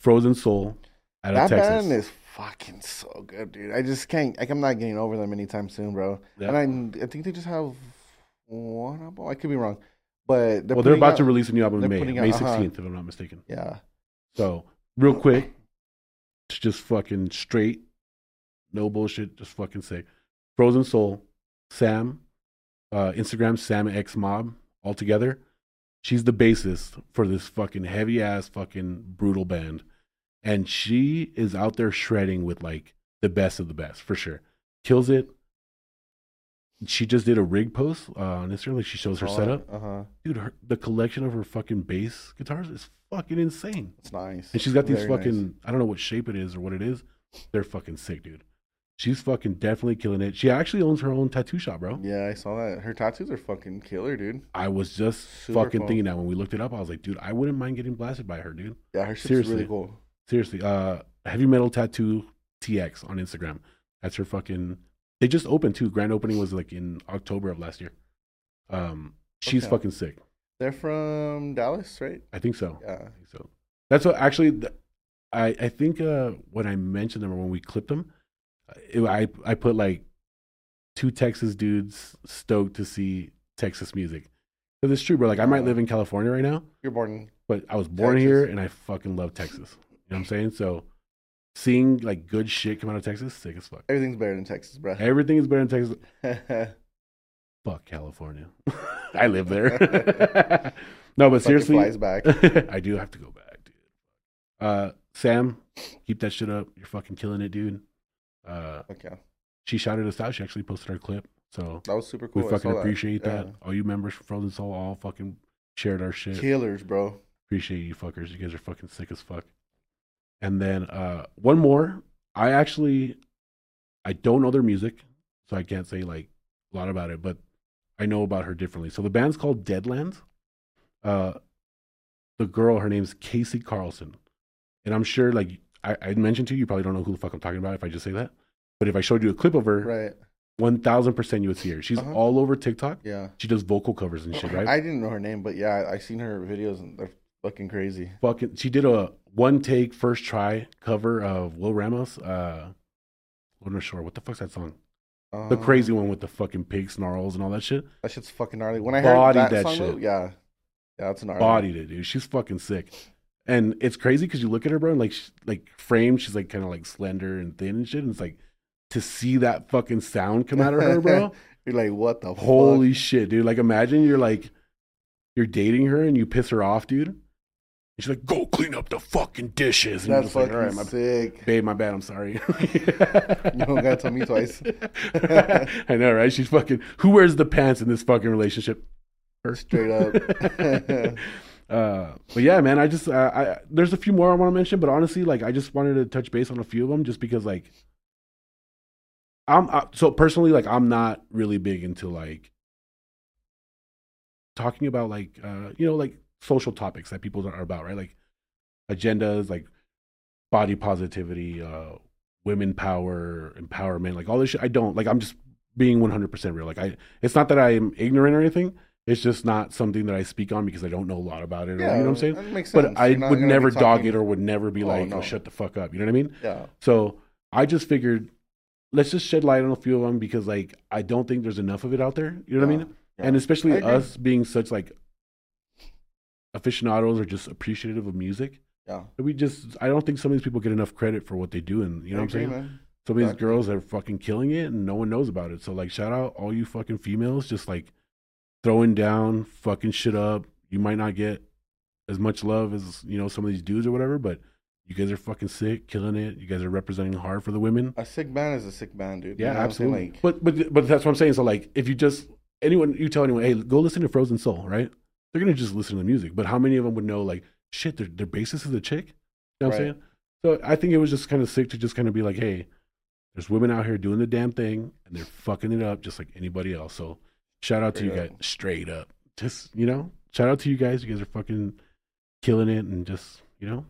Speaker 1: Frozen Soul out of
Speaker 4: that
Speaker 1: Texas.
Speaker 4: band is fucking so good, dude. I just can't. Like, I'm not getting over them anytime soon, bro.
Speaker 1: Yeah.
Speaker 4: And I, I think they just have one album. I could be wrong, but they're
Speaker 1: well, they're about
Speaker 4: out-
Speaker 1: to release a new album in May, May
Speaker 4: out- uh-huh.
Speaker 1: 16th, if I'm not mistaken.
Speaker 4: Yeah,
Speaker 1: So, real quick, it's just fucking straight, no bullshit, just fucking sick. Frozen Soul, Sam, uh, Instagram, Sam X Mob, all together. She's the bassist for this fucking heavy ass, fucking brutal band. And she is out there shredding with like the best of the best, for sure. Kills it. She just did a rig post uh, on Instagram, like she shows her setup.
Speaker 4: Uh huh.
Speaker 1: Dude, her, the collection of her fucking bass guitars is fucking insane.
Speaker 4: It's nice.
Speaker 1: And she's got these
Speaker 4: Very nice.
Speaker 1: fucking I don't know what shape it is or what it is. They're fucking sick, dude. She's fucking definitely killing it. She actually owns her own tattoo shop, bro.
Speaker 4: Yeah, I saw that. Her tattoos are fucking killer, dude.
Speaker 1: I was just
Speaker 4: Super
Speaker 1: fucking
Speaker 4: cool.
Speaker 1: thinking that when we looked it up, I was like, dude, I wouldn't mind getting blasted by her, dude.
Speaker 4: Yeah, her shit's
Speaker 1: Seriously.
Speaker 4: really cool.
Speaker 1: Seriously. Uh Heavy Metal Tattoo TX on Instagram. That's her fucking they just opened too. Grand opening was like in October of last year. Um she's
Speaker 4: Okay.
Speaker 1: fucking sick.
Speaker 4: They're from Dallas, right?
Speaker 1: I think so.
Speaker 4: Yeah.
Speaker 1: I think so. That's what actually. th- I I think uh, when I mentioned them or when we clipped them, it, I I put like two Texas dudes stoked to see Texas music. Because it's true, bro. Like I might live in California right now,
Speaker 4: You're born.
Speaker 1: but I was born
Speaker 4: Texas.
Speaker 1: here and I fucking love Texas. You know what I'm saying? So seeing like good shit come out of Texas, sick as fuck.
Speaker 4: Everything's better in Texas, bro.
Speaker 1: Everything is better in Texas. Fuck California. I live there. no, but seriously,
Speaker 4: flies back.
Speaker 1: I do have to go back, dude. Uh, Sam, keep that shit up. You're fucking killing it, dude. Uh,
Speaker 4: Okay,
Speaker 1: she shouted us out. She actually posted our clip, so
Speaker 4: that was super cool.
Speaker 1: we fucking
Speaker 4: saw that.
Speaker 1: appreciate that.
Speaker 4: Yeah.
Speaker 1: All you members from Frozen Soul all fucking shared our shit.
Speaker 4: Killers, bro.
Speaker 1: Appreciate you fuckers. You guys are fucking sick as fuck. And then uh, one more. I actually, I don't know their music, so I can't say like a lot about it, but I know about her differently. So the band's called Deadlands. Uh, the girl, her name's Casey Carlson, and I'm sure like I, I mentioned to you, you probably don't know who the fuck I'm talking about if I just say that. But if I showed you a clip of her,
Speaker 4: Right.
Speaker 1: one thousand percent you would see her. She's
Speaker 4: Uh-huh.
Speaker 1: all over TikTok.
Speaker 4: Yeah.
Speaker 1: She does vocal covers and shit, right?
Speaker 4: I didn't know her name, but yeah, I, I seen her videos and they're fucking crazy.
Speaker 1: fucking she did a one take first try cover of Will Ramos. Uh I'm not sure what the fuck's that song. The
Speaker 4: Um,
Speaker 1: crazy one with the fucking pig snarls and all that shit.
Speaker 4: That shit's fucking gnarly. When I heard that,
Speaker 1: that
Speaker 4: song, though,
Speaker 1: shit.
Speaker 4: yeah, yeah, that's gnarly.
Speaker 1: Bodied it, dude. She's fucking sick. And it's crazy because you look at her, bro, and like, sh- like framed, she's like kind of like slender and thin and shit. And it's like to see that fucking sound come out of her, bro.
Speaker 4: You're like, what the
Speaker 1: holy shit, dude! Like, imagine you're like, you're dating her and you piss her off, dude. She's like, "Go clean up the fucking dishes." And
Speaker 4: That's
Speaker 1: like,
Speaker 4: fucking
Speaker 1: "All right, my
Speaker 4: sick.
Speaker 1: Babe, my bad. I'm sorry.
Speaker 4: You don't gotta tell me twice.
Speaker 1: I know, right? She's fucking. Who wears the pants in this fucking relationship? Her.
Speaker 4: Straight up.
Speaker 1: uh, but yeah, man. I just, uh, I there's a few more I want to mention, but honestly, like, I just wanted to touch base on a few of them, just because, like, I'm uh, so personally, like, I'm not really big into like talking about like, uh, you know, like social topics that people are about, right? Like agendas, like body positivity, uh, women power, empowerment, like all this shit. I don't like. I'm just being 100% real. Like I, it's not that I'm ignorant or anything. It's just not something that I speak on because I don't know a lot about it. Or, you know what I'm saying?
Speaker 4: That makes sense.
Speaker 1: But I would never dog it or would never be
Speaker 4: Oh,
Speaker 1: like,
Speaker 4: no.
Speaker 1: "Oh, shut the fuck up." You know what I mean?
Speaker 4: Yeah.
Speaker 1: So I just figured, let's just shed light on a few of them because, like, I don't think there's enough of it out there. You know what I
Speaker 4: Yeah.
Speaker 1: mean? and especially us being such like aficionados or just appreciative of music.
Speaker 4: Yeah.
Speaker 1: We just, I don't think some of these people get enough credit for what they do, and you know what I'm saying.
Speaker 4: man.
Speaker 1: Some of these girls are fucking killing it, and no one knows about it. So like, shout out all you fucking females, just like throwing down, fucking shit up. You might not get as much love as you know some of these dudes or whatever, but you guys are fucking sick, killing it. You guys are representing hard for the women.
Speaker 4: A sick band is a sick band, dude. You
Speaker 1: Yeah,
Speaker 4: know I'm saying?
Speaker 1: absolutely.
Speaker 4: Like,
Speaker 1: but but but that's what I'm saying. So like, if you just anyone you tell anyone, hey, go listen to Frozen Soul, right? They're gonna just listen to the music. But how many of them would know like, shit, their their bassist is a chick? You know what I'm saying? So I think it was just kind of sick to just kind of be like, hey, there's women out here doing the damn thing and they're fucking it up just like anybody else. So shout out to you
Speaker 4: Straight
Speaker 1: guys, straight up. Just you know, shout out to you guys. You guys are fucking killing it and just you know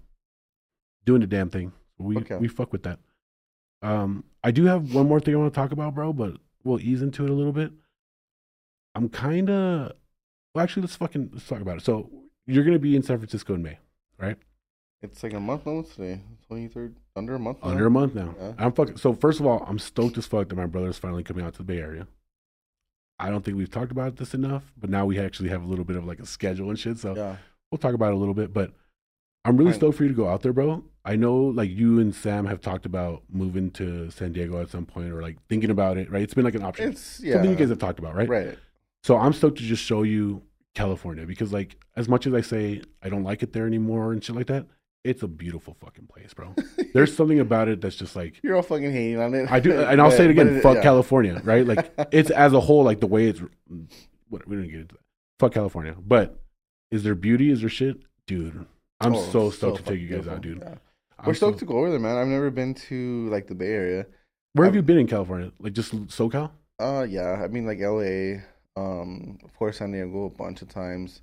Speaker 1: doing the damn thing. We
Speaker 4: Okay.
Speaker 1: we fuck with that. Um, I do have one more thing I want to talk about, bro, but we'll ease into it a little bit. I'm kind of well, actually, let's fucking let's talk about it. So you're gonna be in San Francisco in May, right?
Speaker 4: it's like a month almost today. Twenty third, under a month. now.
Speaker 1: Under a month now.
Speaker 4: Yeah.
Speaker 1: I'm fucking. So first of all, I'm stoked as fuck that my brother's finally coming out to the Bay Area. I don't think we've talked about this enough, but now we actually have a little bit of like a schedule and shit. So
Speaker 4: Yeah.
Speaker 1: we'll talk about it a little bit. But I'm really
Speaker 4: Fine.
Speaker 1: stoked for you to go out there, bro. I know like you and Sam have talked about moving to San Diego at some point or like thinking about it, right? It's been like an option.
Speaker 4: It's yeah.
Speaker 1: Something you guys have talked about, right?
Speaker 4: right.
Speaker 1: So I'm stoked to just show you California because like as much as I say I don't like it there anymore and shit like that, it's a beautiful fucking place, bro. There's something about it that's just like
Speaker 4: You're all fucking hating on it.
Speaker 1: I do, and I'll say it again.
Speaker 4: but
Speaker 1: fuck
Speaker 4: yeah.
Speaker 1: California, right? Like it's as a whole, like the way it's. What we don't get into that. Fuck California, but is there beauty? Is there shit, dude? I'm
Speaker 4: Oh,
Speaker 1: so stoked to take you guys
Speaker 4: beautiful.
Speaker 1: out, dude.
Speaker 4: Yeah. We're stoked
Speaker 1: so-
Speaker 4: to go over there, man. I've never been to like the Bay Area.
Speaker 1: Where have
Speaker 4: I'm-
Speaker 1: you been in California? Like just SoCal?
Speaker 4: Uh, yeah. I mean, like L.A. Um, of course, San Diego a bunch of times.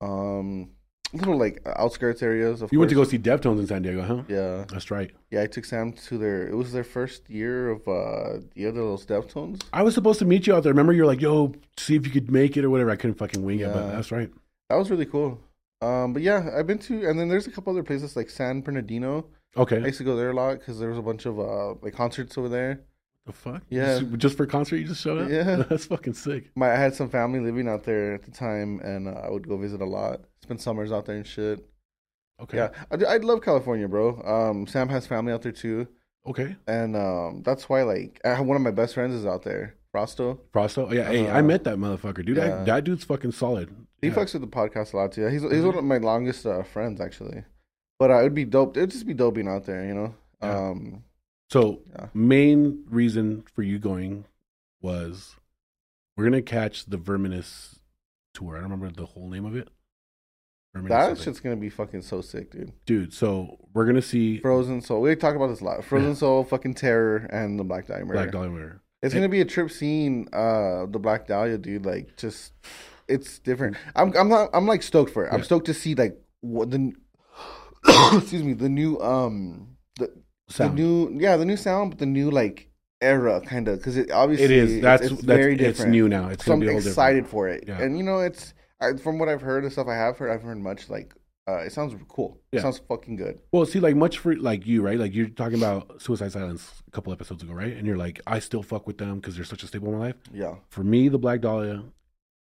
Speaker 4: Um, little like outskirts areas. Of
Speaker 1: You went to go see Deftones in San Diego, huh?
Speaker 4: Yeah,
Speaker 1: That's right.
Speaker 4: yeah. I took Sam to their. It was their first year of uh the other little Deftones.
Speaker 1: I was supposed to meet you out there. Remember, you're like, "Yo, see if you could make it or whatever." I couldn't fucking wing it, but that's right.
Speaker 4: That was really cool. Um, but yeah, I've been to, and then there's a couple other places like San Bernardino.
Speaker 1: Okay, I
Speaker 4: used to go there a lot because there was a bunch of uh like concerts over there.
Speaker 1: The fuck?
Speaker 4: Yeah.
Speaker 1: Just, just for a concert, you just showed up.
Speaker 4: Yeah.
Speaker 1: That's fucking sick.
Speaker 4: My I had some family living out there at the time, and uh, I would go visit a lot. Spend summers out there and shit.
Speaker 1: Okay.
Speaker 4: Yeah, I, I love California, bro. Um, Sam has family out there too,
Speaker 1: Okay.
Speaker 4: and um, that's why like I have one of my best friends is out there, Frosto.
Speaker 1: Frosto. Oh, yeah. Hey, I
Speaker 4: Uh,
Speaker 1: met that motherfucker, dude.
Speaker 4: yeah.
Speaker 1: That, that dude's fucking solid.
Speaker 4: He
Speaker 1: Yeah.
Speaker 4: fucks with the podcast a lot too. He's he's one of my longest uh, friends actually. But uh, it'd be dope. It'd just be dope being out there, you know.
Speaker 1: Yeah.
Speaker 4: Um,
Speaker 1: So
Speaker 4: Yeah.
Speaker 1: main reason for you going was we're gonna catch the Verminous tour. I don't remember the whole name of it. Verminous
Speaker 4: that
Speaker 1: something.
Speaker 4: shit's gonna be fucking so sick, dude.
Speaker 1: dude. So we're gonna see
Speaker 4: Frozen Soul. We talk about this a lot. Frozen
Speaker 1: Yeah.
Speaker 4: Soul, fucking Terror, and the Black Dahlia Murder.
Speaker 1: Black Dahlia Murder.
Speaker 4: It's gonna be a trip seeing uh the Black Dahlia, dude. Like, just it's different. I'm I'm not I'm like stoked for it. I'm stoked to see like what the excuse me the new um the
Speaker 1: Sound.
Speaker 4: the new yeah the new sound, but the new like era kind of because it obviously
Speaker 1: it is. That's
Speaker 4: it's,
Speaker 1: that's
Speaker 4: very
Speaker 1: it's new now. It's
Speaker 4: so I'm
Speaker 1: a different.
Speaker 4: excited for it,
Speaker 1: Yeah.
Speaker 4: and you know it's I, from what I've heard and stuff I have heard. I've heard much like uh, it sounds cool. It
Speaker 1: Yeah.
Speaker 4: sounds fucking good.
Speaker 1: Well, see, like much for like you, right? Like you're talking about Suicide Silence a couple episodes ago, right? And you're like, I still fuck with them because they're such a staple in my life.
Speaker 4: Yeah,
Speaker 1: For me, the Black Dahlia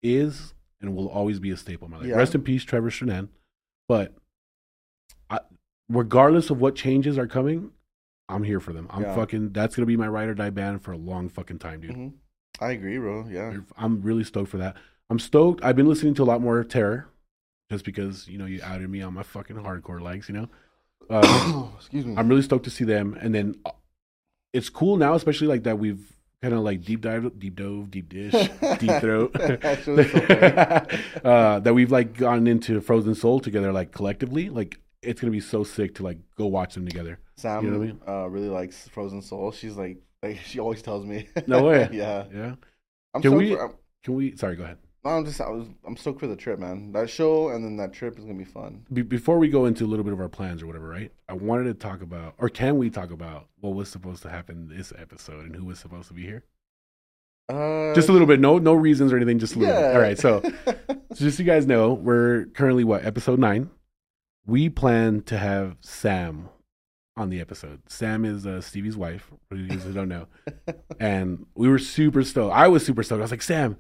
Speaker 1: is and will always be a staple in my life.
Speaker 4: Yeah.
Speaker 1: Rest in peace, Trevor Strnad. But I, regardless of what changes are coming, I'm here for them. I'm
Speaker 4: Yeah.
Speaker 1: fucking. That's gonna be my ride or die band for a long fucking time, dude.
Speaker 4: hmm I agree, bro. Yeah,
Speaker 1: I'm really stoked for that. I'm stoked. I've been listening to a lot more Terror, just because you know you outed me on my fucking hardcore likes. You know, uh,
Speaker 4: excuse me.
Speaker 1: I'm really stoked to see them. And then uh, it's cool now, especially like that we've kind of like deep dive, deep dove, deep dish, deep throat.
Speaker 4: Actually, so funny.
Speaker 1: uh, that we've like gotten into Frozen Soul together, like collectively. Like it's gonna be so sick to like go watch them together.
Speaker 4: Sam
Speaker 1: You know I mean?
Speaker 4: uh, really likes Frozen Soul. She's like, like she always tells me.
Speaker 1: No way.
Speaker 4: yeah.
Speaker 1: Yeah.
Speaker 4: I'm
Speaker 1: Can we-
Speaker 4: For,
Speaker 1: Can we? Sorry, go ahead.
Speaker 4: no, I'm just I was I'm stoked for the trip, man. That show and then that trip is gonna be fun.
Speaker 1: Be- before we go into a little bit of our plans or whatever, right? I wanted to talk about, or can we talk about what was supposed to happen this episode and who was supposed to be here?
Speaker 4: Uh,
Speaker 1: Just a little bit. No, no reasons or anything. Just a little.
Speaker 4: yeah.
Speaker 1: Bit. All right. So, so just so you guys know, we're currently what episode nine. We plan to have Sam on the episode. Sam is uh, Stevie's wife. For you guys who don't know, and we were super stoked. I was super stoked. I was like, Sam,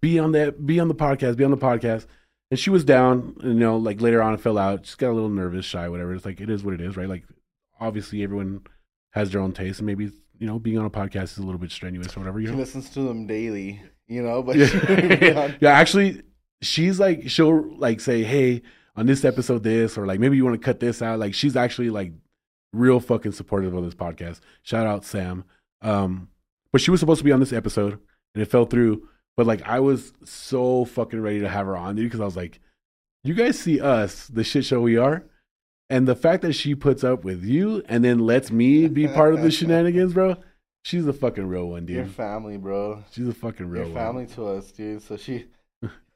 Speaker 1: be on the be on the podcast, be on the podcast. And she was down, you know, like later on, it fell out. She got a little nervous, shy, whatever. It's like it is what it is, right? Like obviously, everyone has their own taste, and maybe you know, being on a podcast is a little bit strenuous or whatever. You
Speaker 4: She
Speaker 1: know,
Speaker 4: listens to them daily, you know. But
Speaker 1: yeah. yeah, actually, she's like she'll like say, "Hey, on this episode, this," or like maybe you want to cut this out. Like she's actually like real fucking supportive of this podcast. Shout out Sam. Um, but she was supposed to be on this episode, and it fell through. But like I was so fucking ready to have her on, dude, because I was like, "You guys see us, the shit show we are." And the fact that she puts up with you and then lets me be part of the shenanigans, bro, she's a fucking real one, dude.
Speaker 4: Your family, bro.
Speaker 1: She's a fucking real
Speaker 4: Your
Speaker 1: one.
Speaker 4: family to us, dude. So she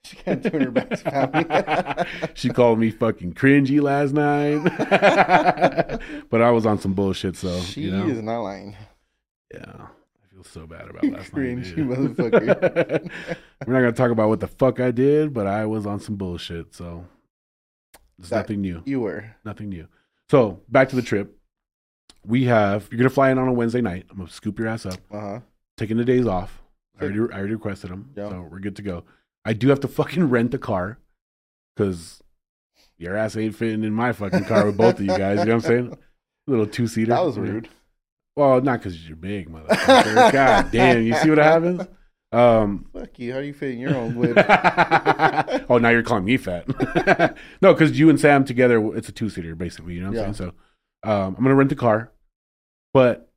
Speaker 4: she can't turn her back to family.
Speaker 1: she called me fucking cringy last night. but I was on some bullshit, so
Speaker 4: she
Speaker 1: you know.
Speaker 4: is not lying.
Speaker 1: Yeah. I feel so bad about last night.
Speaker 4: Cringy motherfucker.
Speaker 1: We're not gonna talk about what the fuck I did, but I was on some bullshit, so it's
Speaker 4: That-
Speaker 1: nothing new.
Speaker 4: You were.
Speaker 1: Nothing new. So back to the trip. We have you're gonna fly in on a Wednesday night. I'm gonna scoop your ass up.
Speaker 4: Uh huh.
Speaker 1: Taking the days off. I already, I already requested them,
Speaker 4: Yeah.
Speaker 1: so we're good to go. I do have to fucking rent a car because your ass ain't fitting in my fucking car with both of you guys. You know what I'm saying? little two seater.
Speaker 4: That was rude.
Speaker 1: Well, not because you're big, motherfucker. God damn, you see what happens? Um,
Speaker 4: Fuck you. How do you fit in your own whip?
Speaker 1: oh, now you're calling me fat. no, because you and Sam together, it's a two seater basically. You know what I'm
Speaker 4: Yeah.
Speaker 1: saying? So um, I'm gonna rent the car, but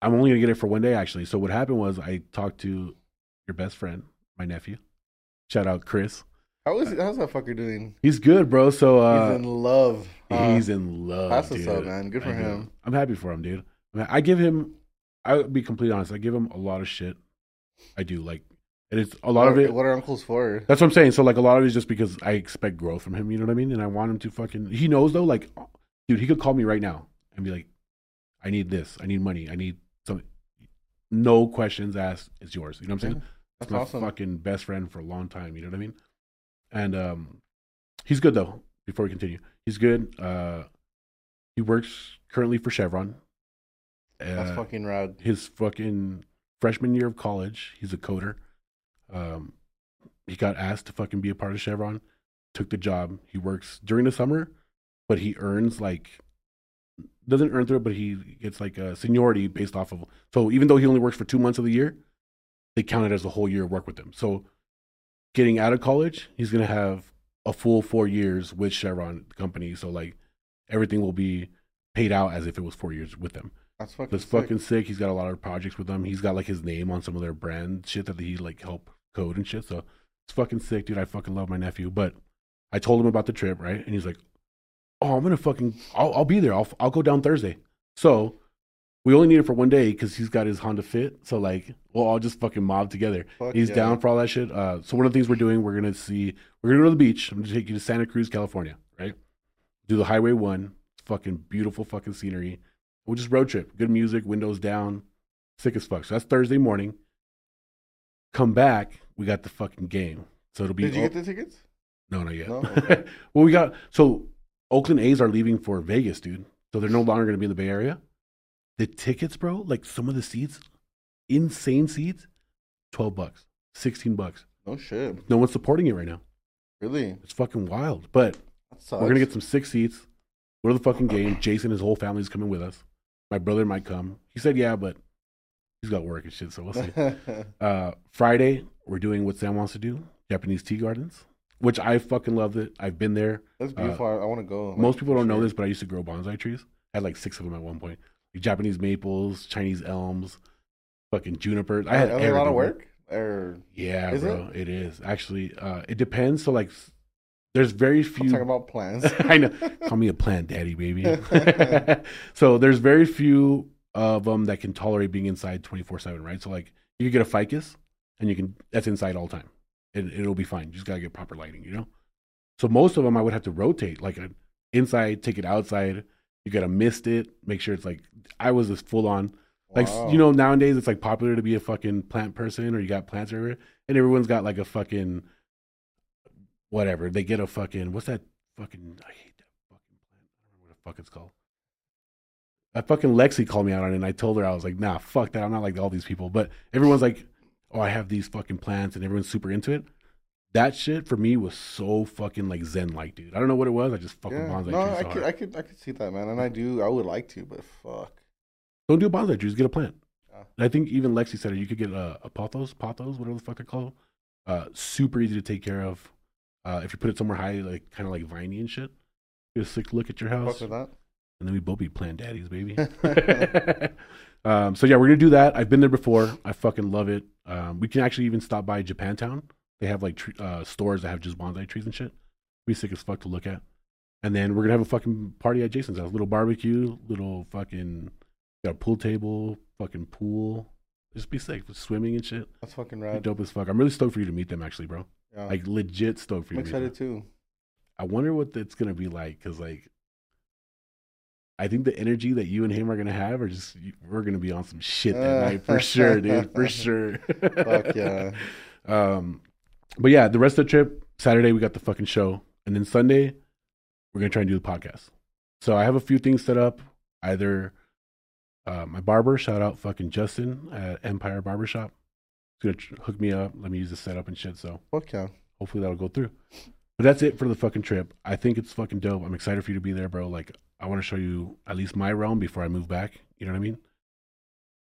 Speaker 1: I'm only gonna get it for one day actually. So what happened was I talked to your best friend, my nephew. Shout out Chris.
Speaker 4: How is how's that fucker doing?
Speaker 1: He's good, bro. So uh,
Speaker 4: He's in love. huh?
Speaker 1: He's in love.
Speaker 4: That's what's
Speaker 1: dude.
Speaker 4: up, man. Good for
Speaker 1: I know.
Speaker 4: him.
Speaker 1: I'm happy for him, dude. I, mean, I give him. I'll be completely honest. I give him a lot of shit. I do like, and it's a lot
Speaker 4: what,
Speaker 1: of it.
Speaker 4: What are uncles for?
Speaker 1: That's what I'm saying. So like a lot of it is just because I expect growth from him. You know what I mean? And I want him to fucking. He knows though. Like, dude, he could call me right now and be like, "I need this. I need money. I need something." No questions asked. It's yours. You know what I'm saying?
Speaker 4: That's
Speaker 1: my
Speaker 4: awesome.
Speaker 1: fucking best friend for a long time. You know what I mean? And um, he's good though. Before we continue, he's good. Uh, he works currently for Chevron.
Speaker 4: That's
Speaker 1: Uh,
Speaker 4: fucking rad.
Speaker 1: his fucking freshman year of college. He's a coder. Um, he got asked to fucking be a part of Chevron. Took the job. He works during the summer, but he earns like doesn't earn through it, but he gets like a seniority based off of. So even though he only works for two months of the year, they count it as a whole year of work with him. So getting out of college, he's gonna have a full four years with Chevron company. So like everything will be paid out as if it was four years with them.
Speaker 4: That's fucking.
Speaker 1: That's
Speaker 4: sick.
Speaker 1: fucking sick. He's got a lot of projects with them. He's got like his name on some of their brand shit that he like help code and shit. So it's fucking sick, dude. I fucking love my nephew. But I told him about the trip, right? And he's like, "Oh, I'm gonna fucking, I'll, I'll be there. I'll, I'll go down Thursday." So we only need it for one day because he's got his Honda Fit. So like, we'll all just fucking mob together.
Speaker 4: Fuck
Speaker 1: he's
Speaker 4: yeah.
Speaker 1: down for all that shit. Uh, so one of the things we're doing, we're gonna see, we're gonna go to the beach. I'm gonna take you to Santa Cruz, California, right? Do the Highway One. It's fucking beautiful, fucking scenery. We'll just road trip. Good music, windows down, sick as fuck. So that's Thursday morning. Come back, we got the fucking game. So it'll be
Speaker 4: Did you get the tickets?
Speaker 1: no, not yet.
Speaker 4: No? Okay.
Speaker 1: well, we got so Oakland A's are leaving for Vegas, dude. So they're no longer going to be in the Bay Area. The tickets, bro, like some of the seats, insane seats, twelve bucks, sixteen bucks.
Speaker 4: No shit.
Speaker 1: No one's supporting it right now.
Speaker 4: Really?
Speaker 1: It's fucking wild. But we're gonna get some six seats. Go to the fucking game. Jason, his whole family's coming with us. My brother might come. He said yeah, but he's got work and shit, so we'll see. uh, Friday, we're doing what Sam wants to do Japanese tea gardens, which I fucking loved it. I've been there.
Speaker 4: That's beautiful. I, I want to go.
Speaker 1: Most people don't know this, but I used to grow bonsai trees. I had like six of them at one point. Japanese maples, Chinese elms, fucking junipers. I had
Speaker 4: a lot of work? Or
Speaker 1: Yeah,
Speaker 4: Is
Speaker 1: bro, it is actually. Uh, it depends. So like, there's very
Speaker 4: I'm
Speaker 1: few.
Speaker 4: talking about plans.
Speaker 1: I know. Call me a plant daddy, baby. so there's very few of them that can tolerate being inside 24 seven, right? So like, you get a ficus, and you can that's inside all the time, and it'll be fine. You just gotta get proper lighting, you know. So most of them I would have to rotate, like a inside, take it outside. You gotta mist it, make sure it's like I was this full on. Like
Speaker 4: Wow.
Speaker 1: you know, nowadays it's like popular to be a fucking plant person, or you got plants everywhere, and everyone's got like a fucking whatever. They get a fucking what's that fucking? I hate that fucking plant. I don't remember what the fuck it's called. That fucking Lexi called me out on it, and I told her I was like, nah, fuck that. I'm not like all these people. But everyone's like, oh, I have these fucking plants and everyone's super into it. That shit for me was so fucking like zen like, dude. I don't know what it was. I just fucking
Speaker 4: Yeah.
Speaker 1: bonsai
Speaker 4: No,
Speaker 1: trees.
Speaker 4: I could. I could, I could see that, man, and I do. I would like to, but fuck.
Speaker 1: Don't do bonsai trees. Get a plant.
Speaker 4: Yeah.
Speaker 1: And I think even Lexi said it. You could get a, a pothos, pothos, whatever the fuck they're. Uh, super easy to take care of. Uh, if you put it somewhere high, like kind of like viney and shit. Get a sick look at your house, and then we both be plant daddies, baby. um, so yeah, we're gonna do that. I've been there before. I fucking love it. Um, we can actually even stop by Japantown. They have like uh, stores that have just bonsai trees and shit. Be sick as fuck to look at. And then we're gonna have a fucking party at Jason's house. Little barbecue, little fucking got a pool table, fucking pool. Just be sick, with swimming and shit.
Speaker 4: That's fucking
Speaker 1: Be
Speaker 4: rad.
Speaker 1: dope as fuck. I'm really stoked for you to meet them, actually, bro.
Speaker 4: Yeah.
Speaker 1: Like legit stoked for you.
Speaker 4: I'm
Speaker 1: you. meet them.
Speaker 4: excited too.
Speaker 1: I wonder what it's gonna be like because like I think the energy that you and him are gonna have are just we're gonna be on some shit that
Speaker 4: Uh.
Speaker 1: night for sure, dude, for sure.
Speaker 4: Fuck yeah.
Speaker 1: Um, but yeah, the rest of the trip Saturday we got the fucking show, and then Sunday we're gonna try and do the podcast. So I have a few things set up. Either uh, my barber, shout out fucking Justin at Empire Barbershop. He's gonna hook me up, let me use the setup and shit. So
Speaker 4: Fuck yeah.
Speaker 1: hopefully that'll go through. But that's it for the fucking trip. I think it's fucking dope. I'm excited for you to be there, bro. Like I want to show you at least my realm before I move back. You know what I mean?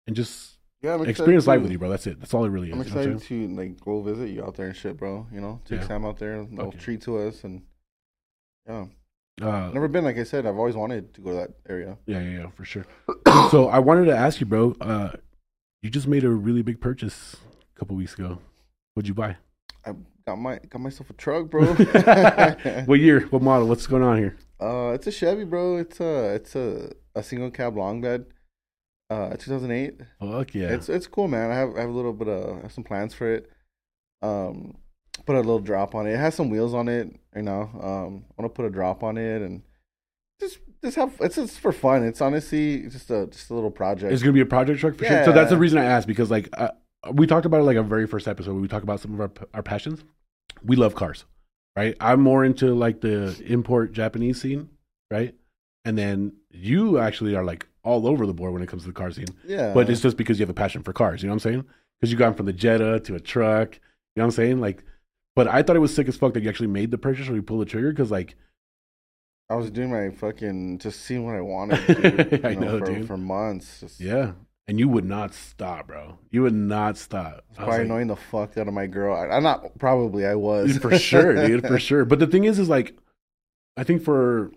Speaker 1: And just
Speaker 4: Yeah, I'm
Speaker 1: experience life
Speaker 4: to-
Speaker 1: with you, bro. That's it. That's all it really is.
Speaker 4: I'm
Speaker 1: you know I'm
Speaker 4: excited to like go visit you out there and shit, bro. You know, take
Speaker 1: Yeah.
Speaker 4: Sam out there,
Speaker 1: Okay.
Speaker 4: treat to us, and yeah.
Speaker 1: Uh,
Speaker 4: never been. Like I said, I've always wanted to go to that area.
Speaker 1: Yeah, yeah, yeah, for sure. so I wanted to ask you, bro. Uh, you just made a really big purchase a couple weeks ago. What'd you buy?
Speaker 4: I got my got myself a truck, bro.
Speaker 1: What year? What model? What's going on here?
Speaker 4: uh, it's a Chevy, bro. It's a it's a a single cab long bed. Uh, 2008.
Speaker 1: Fuck yeah.
Speaker 4: It's it's cool, man. I have I have a little bit of I have some plans for it. Um, put a little drop on it. It has some wheels on it, you know. Um, I want to put a drop on it and just just have it's just for fun. It's honestly just a just a little project.
Speaker 1: It's gonna be a project truck for sure. So that's the reason I asked because like uh, we talked about it like our very first episode. Where we talk about some of our our passions. We love cars, right? I'm more into like the import Japanese scene, right? And then you actually are like all over the board when it comes to the car scene.
Speaker 4: yeah,
Speaker 1: But it's just because you have a passion for cars. You know what I'm saying? Because you gone from the Jetta to a truck. You know what I'm saying? Like, but I thought it was sick as fuck that you actually made the purchase or you pulled the trigger because like
Speaker 4: I was doing my fucking just seeing what I wanted. Dude,
Speaker 1: I
Speaker 4: you
Speaker 1: know,
Speaker 4: for,
Speaker 1: dude.
Speaker 4: for months. Just
Speaker 1: yeah, and you would not stop, bro. You would not stop. I was
Speaker 4: probably
Speaker 1: like,
Speaker 4: annoying the fuck out of my girl. I, I'm not probably I was
Speaker 1: for sure, dude, for sure. But the thing is, is like, I think for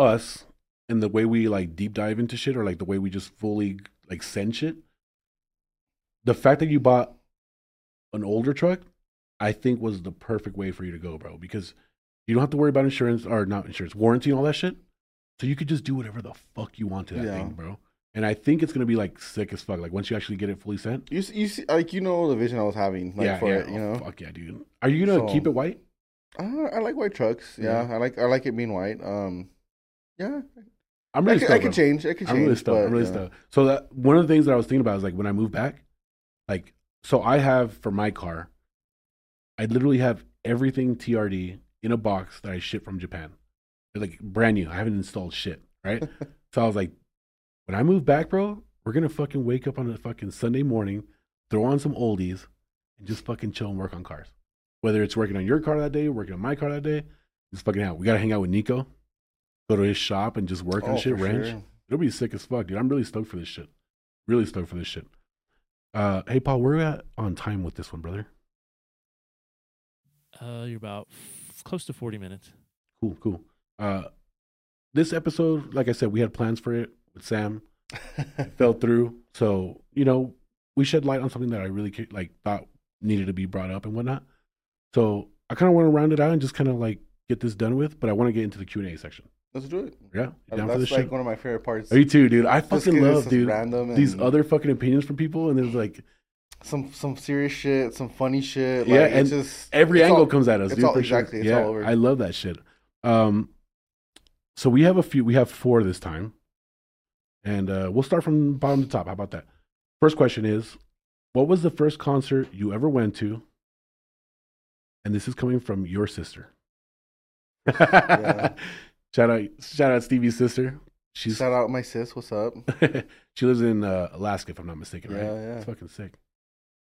Speaker 1: us and the way we like deep dive into shit, or like the way we just fully like send shit, the fact that you bought an older truck, I think was the perfect way for you to go, bro, because you don't have to worry about insurance or not insurance, warranty and all that shit. So you could just do whatever the fuck you want to that
Speaker 4: Yeah.
Speaker 1: thing, bro. And I think it's gonna be like sick as fuck. Like once you actually get it fully sent.
Speaker 4: You see, you see, like you know the vision I was having, like
Speaker 1: yeah,
Speaker 4: for
Speaker 1: yeah.
Speaker 4: it, you
Speaker 1: Oh,
Speaker 4: know.
Speaker 1: fuck yeah, dude. Are you gonna
Speaker 4: So-
Speaker 1: keep it white?
Speaker 4: Uh, I like white trucks. Yeah,
Speaker 1: Yeah.
Speaker 4: I like I like it being white. Um, yeah,
Speaker 1: I'm
Speaker 4: I
Speaker 1: really
Speaker 4: could,
Speaker 1: stoked,
Speaker 4: I could change. I could change.
Speaker 1: I'm really stoked.
Speaker 4: but,
Speaker 1: I'm really
Speaker 4: yeah.
Speaker 1: stoked. So that one of the things that I was thinking about is like when I move back, like so I have for my car, I literally have everything TRD in a box that I ship from Japan. They're like brand new. I haven't installed shit, right? so I was like, when I move back, bro, we're gonna fucking wake up on a fucking Sunday morning, throw on some oldies, and just fucking chill and work on cars. Whether it's working on your car that day, working on my car that day, just fucking out. We gotta hang out with Nico, go to his shop and just work on
Speaker 4: Oh,
Speaker 1: shit,
Speaker 4: for
Speaker 1: wrench.
Speaker 4: sure.
Speaker 1: It'll be sick as fuck, dude. I'm really stoked for this shit. Really stoked for this shit. Uh, hey, Paul, where are we at on time with this one, brother?
Speaker 2: Uh, you're about f- close to 40 minutes.
Speaker 1: Cool, cool. Uh, this episode, like I said, we had plans for it with Sam. It fell through. So, you know, we shed light on something that I really like thought needed to be brought up and whatnot. So I kind of want to round it out and just kind of like get this done with, but I want to get into the Q&A section.
Speaker 4: Let's do it.
Speaker 1: Yeah? You down for
Speaker 4: That's
Speaker 1: this
Speaker 4: like
Speaker 1: shit?
Speaker 4: one of my favorite parts.
Speaker 1: Are you too, dude? I fucking love, dude,
Speaker 4: Random
Speaker 1: these other fucking opinions from people. And there's like,
Speaker 4: some some serious shit, some funny shit.
Speaker 1: Yeah, and
Speaker 4: it's just
Speaker 1: every angle
Speaker 4: all-
Speaker 1: comes at us,
Speaker 4: it's
Speaker 1: dude.
Speaker 4: all-
Speaker 1: sure.
Speaker 4: exactly, it's
Speaker 1: yeah,
Speaker 4: all over.
Speaker 1: I love that shit. Um, so we have a few. We have four this time, and uh, we'll start from bottom to top. How about that? First question is, what was the first concert you ever went to? And this is coming from your sister.
Speaker 4: Yeah.
Speaker 1: Shout out, shout out Stevie's sister. She's
Speaker 4: Shout out my sis. What's up?
Speaker 1: she lives in uh, Alaska, if I'm not mistaken. Right?
Speaker 4: Yeah, yeah.
Speaker 1: It's fucking sick.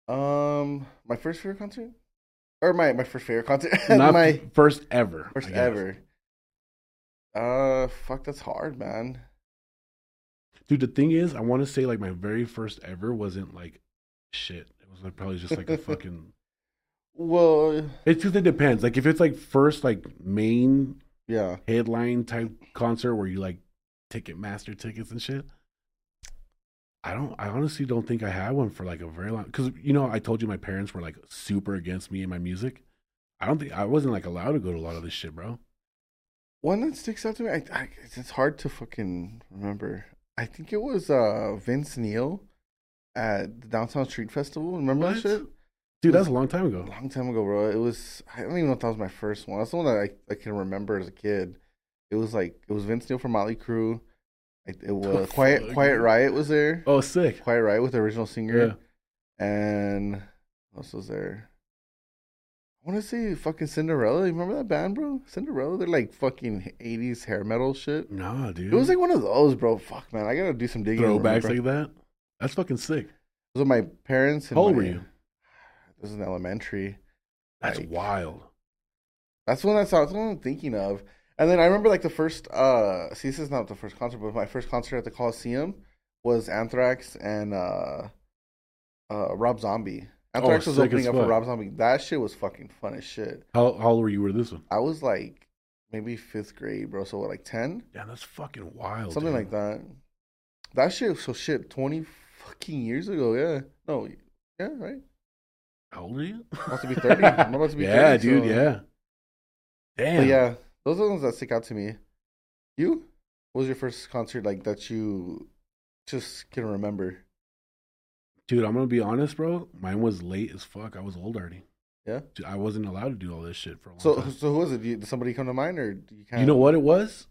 Speaker 4: Um, my first favorite concert, or my my first favorite concert,
Speaker 1: Not
Speaker 4: my
Speaker 1: first ever.
Speaker 4: first ever. Uh, fuck, that's hard, man.
Speaker 1: Dude, the thing is, I want to say like my very first ever wasn't like shit. It was like probably just like a fucking.
Speaker 4: Well,
Speaker 1: It's just it depends. Like if it's like first like main
Speaker 4: yeah,
Speaker 1: headline type concert where you like Ticketmaster tickets and shit. I don't. I honestly don't think I had one for like a very long. Because you know, I told you my parents were like super against me and my music. I don't think I wasn't like allowed to go to a lot of this shit, bro.
Speaker 4: one that sticks out to me. I, I it's- hard to fucking remember. I think it was uh Vince Neil at the Downtown Street Festival. Remember
Speaker 1: What?
Speaker 4: that shit?
Speaker 1: Dude, that was a long time ago.
Speaker 4: A long time ago, bro. It was I don't even know if that was my first one. That's the one that I, I can remember as a kid. It was like it was Vince Neil from Motley Crue. It, it was Quiet
Speaker 1: fuck,
Speaker 4: Quiet? Riot was there.
Speaker 1: Oh, sick.
Speaker 4: Quiet Riot with the original
Speaker 1: Yeah.
Speaker 4: singer. And what else was there? I want to say fucking Cinderella. You remember that band, bro? Cinderella. They're like fucking eighties hair metal shit.
Speaker 1: Nah, dude.
Speaker 4: It was like one of those, bro. Fuck, man. I gotta do some digging.
Speaker 1: throwbacks like that. That's fucking sick.
Speaker 4: Was my parents. And
Speaker 1: How old
Speaker 4: my-
Speaker 1: were you?
Speaker 4: This is in elementary.
Speaker 1: That's
Speaker 4: Like-
Speaker 1: wild.
Speaker 4: That's one that's, that's one I'm thinking of. And then I remember like the first uh see this is not the first concert, but my first concert at the Coliseum was Anthrax and uh uh Rob Zombie. Anthrax was
Speaker 1: Oh, sick
Speaker 4: opening up for. Rob Zombie. That shit was fucking fun as shit.
Speaker 1: How, how old were you with this one?
Speaker 4: I was like maybe fifth grade, bro. So what, like ten?
Speaker 1: Yeah, that's fucking wild.
Speaker 4: Something
Speaker 1: dude.
Speaker 4: like that. That shit so shit twenty fucking years ago, yeah. No, yeah, right.
Speaker 1: How old are you?
Speaker 4: I'm About to be 30. I'm about to be
Speaker 1: yeah,
Speaker 4: 30,
Speaker 1: dude.
Speaker 4: so-
Speaker 1: Yeah. Damn.
Speaker 4: But yeah, those are the ones that stick out to me. You? What was your first concert like that you just can remember?
Speaker 1: Dude, I'm gonna be honest, bro. Mine was late as fuck. I was old already.
Speaker 4: Yeah?
Speaker 1: Dude, I wasn't allowed to do all this shit for a long
Speaker 4: So,
Speaker 1: time.
Speaker 4: so who was it? Did somebody come to mind, or do you
Speaker 1: You know what it was?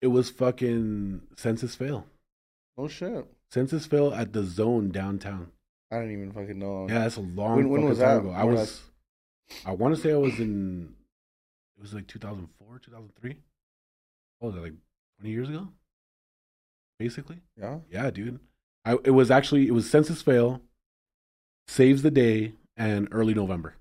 Speaker 1: It was fucking Senses Fail.
Speaker 4: Oh shit!
Speaker 1: Senses Fail at the Zone downtown.
Speaker 4: I don't even fucking know.
Speaker 1: Yeah, that's a long
Speaker 4: When- when was
Speaker 1: time
Speaker 4: that?
Speaker 1: ago. I was,
Speaker 4: was-
Speaker 1: I want to say I was in, it was like 2004, 2003. What was that, like 20 years ago? Basically.
Speaker 4: yeah.
Speaker 1: Yeah, dude. I, it was actually, it was Senses Fail, Saves the Day, and early November.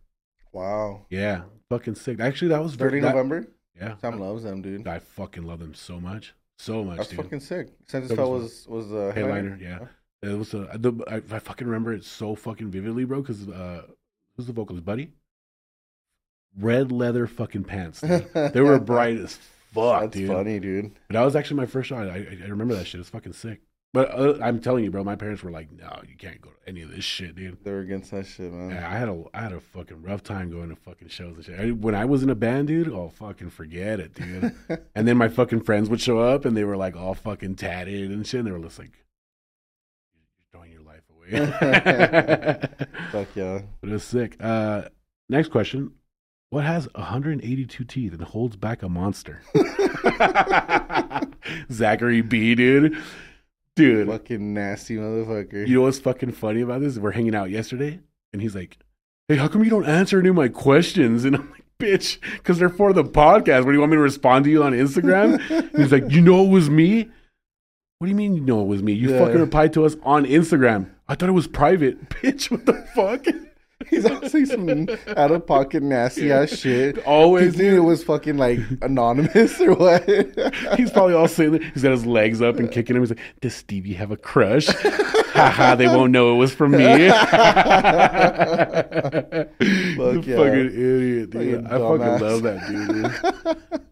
Speaker 4: Wow.
Speaker 1: Yeah, fucking sick. Actually, that was very, that-
Speaker 4: November.
Speaker 1: Yeah.
Speaker 4: Sam loves them, dude.
Speaker 1: I fucking love them so much. So much,
Speaker 4: That's
Speaker 1: dude.
Speaker 4: fucking sick.
Speaker 1: Senses
Speaker 4: Fail
Speaker 1: was
Speaker 4: was uh, was the
Speaker 1: Headliner, yeah. It was a, the, I, I fucking remember it so fucking vividly, bro. Because uh, who's the vocalist, Buddy? Red leather fucking pants. dude. they were bright as fuck,
Speaker 4: That's
Speaker 1: dude.
Speaker 4: funny, dude.
Speaker 1: But that was actually my first shot. I, I, remember that shit. It's fucking sick. But uh, I'm telling you, bro, my parents were like, "No, you can't go to any of this shit, dude."
Speaker 4: They were against that shit, man.
Speaker 1: Yeah, I had a I had a fucking rough time going to fucking shows and shit. I, when I was in a band, dude, oh fucking forget it, dude. and then my fucking friends would show up and they were like all fucking tatted and shit. And they were just like, "You're throwing your life away."
Speaker 4: Fuck yeah.
Speaker 1: But it was sick. Uh, next question: What has 182 teeth and holds back a monster? Zachary B, dude. Dude,
Speaker 4: Fucking nasty motherfucker.
Speaker 1: you know what's fucking funny about this? We're hanging out yesterday, and he's like, "Hey, how come you don't answer any of my questions?" And I'm like, "Bitch, because they're for the podcast. What do you want me to respond to you on Instagram?" he's like, "You know it was me." What do you mean you know it was me? You
Speaker 4: Yeah.
Speaker 1: fucking replied to us on Instagram. I thought it was private, bitch. What the fuck?
Speaker 4: He's saying some out of pocket nasty ass shit.
Speaker 1: Always,
Speaker 4: He knew it was fucking like anonymous or what?
Speaker 1: He's probably all sitting there. He's got his legs up and kicking him. He's like, "Does Stevie have a crush?" Haha, they won't know it was from me. the
Speaker 4: yeah.
Speaker 1: fucking idiot, dude.
Speaker 4: Fucking
Speaker 1: I fucking
Speaker 4: dumbass.
Speaker 1: love that dude.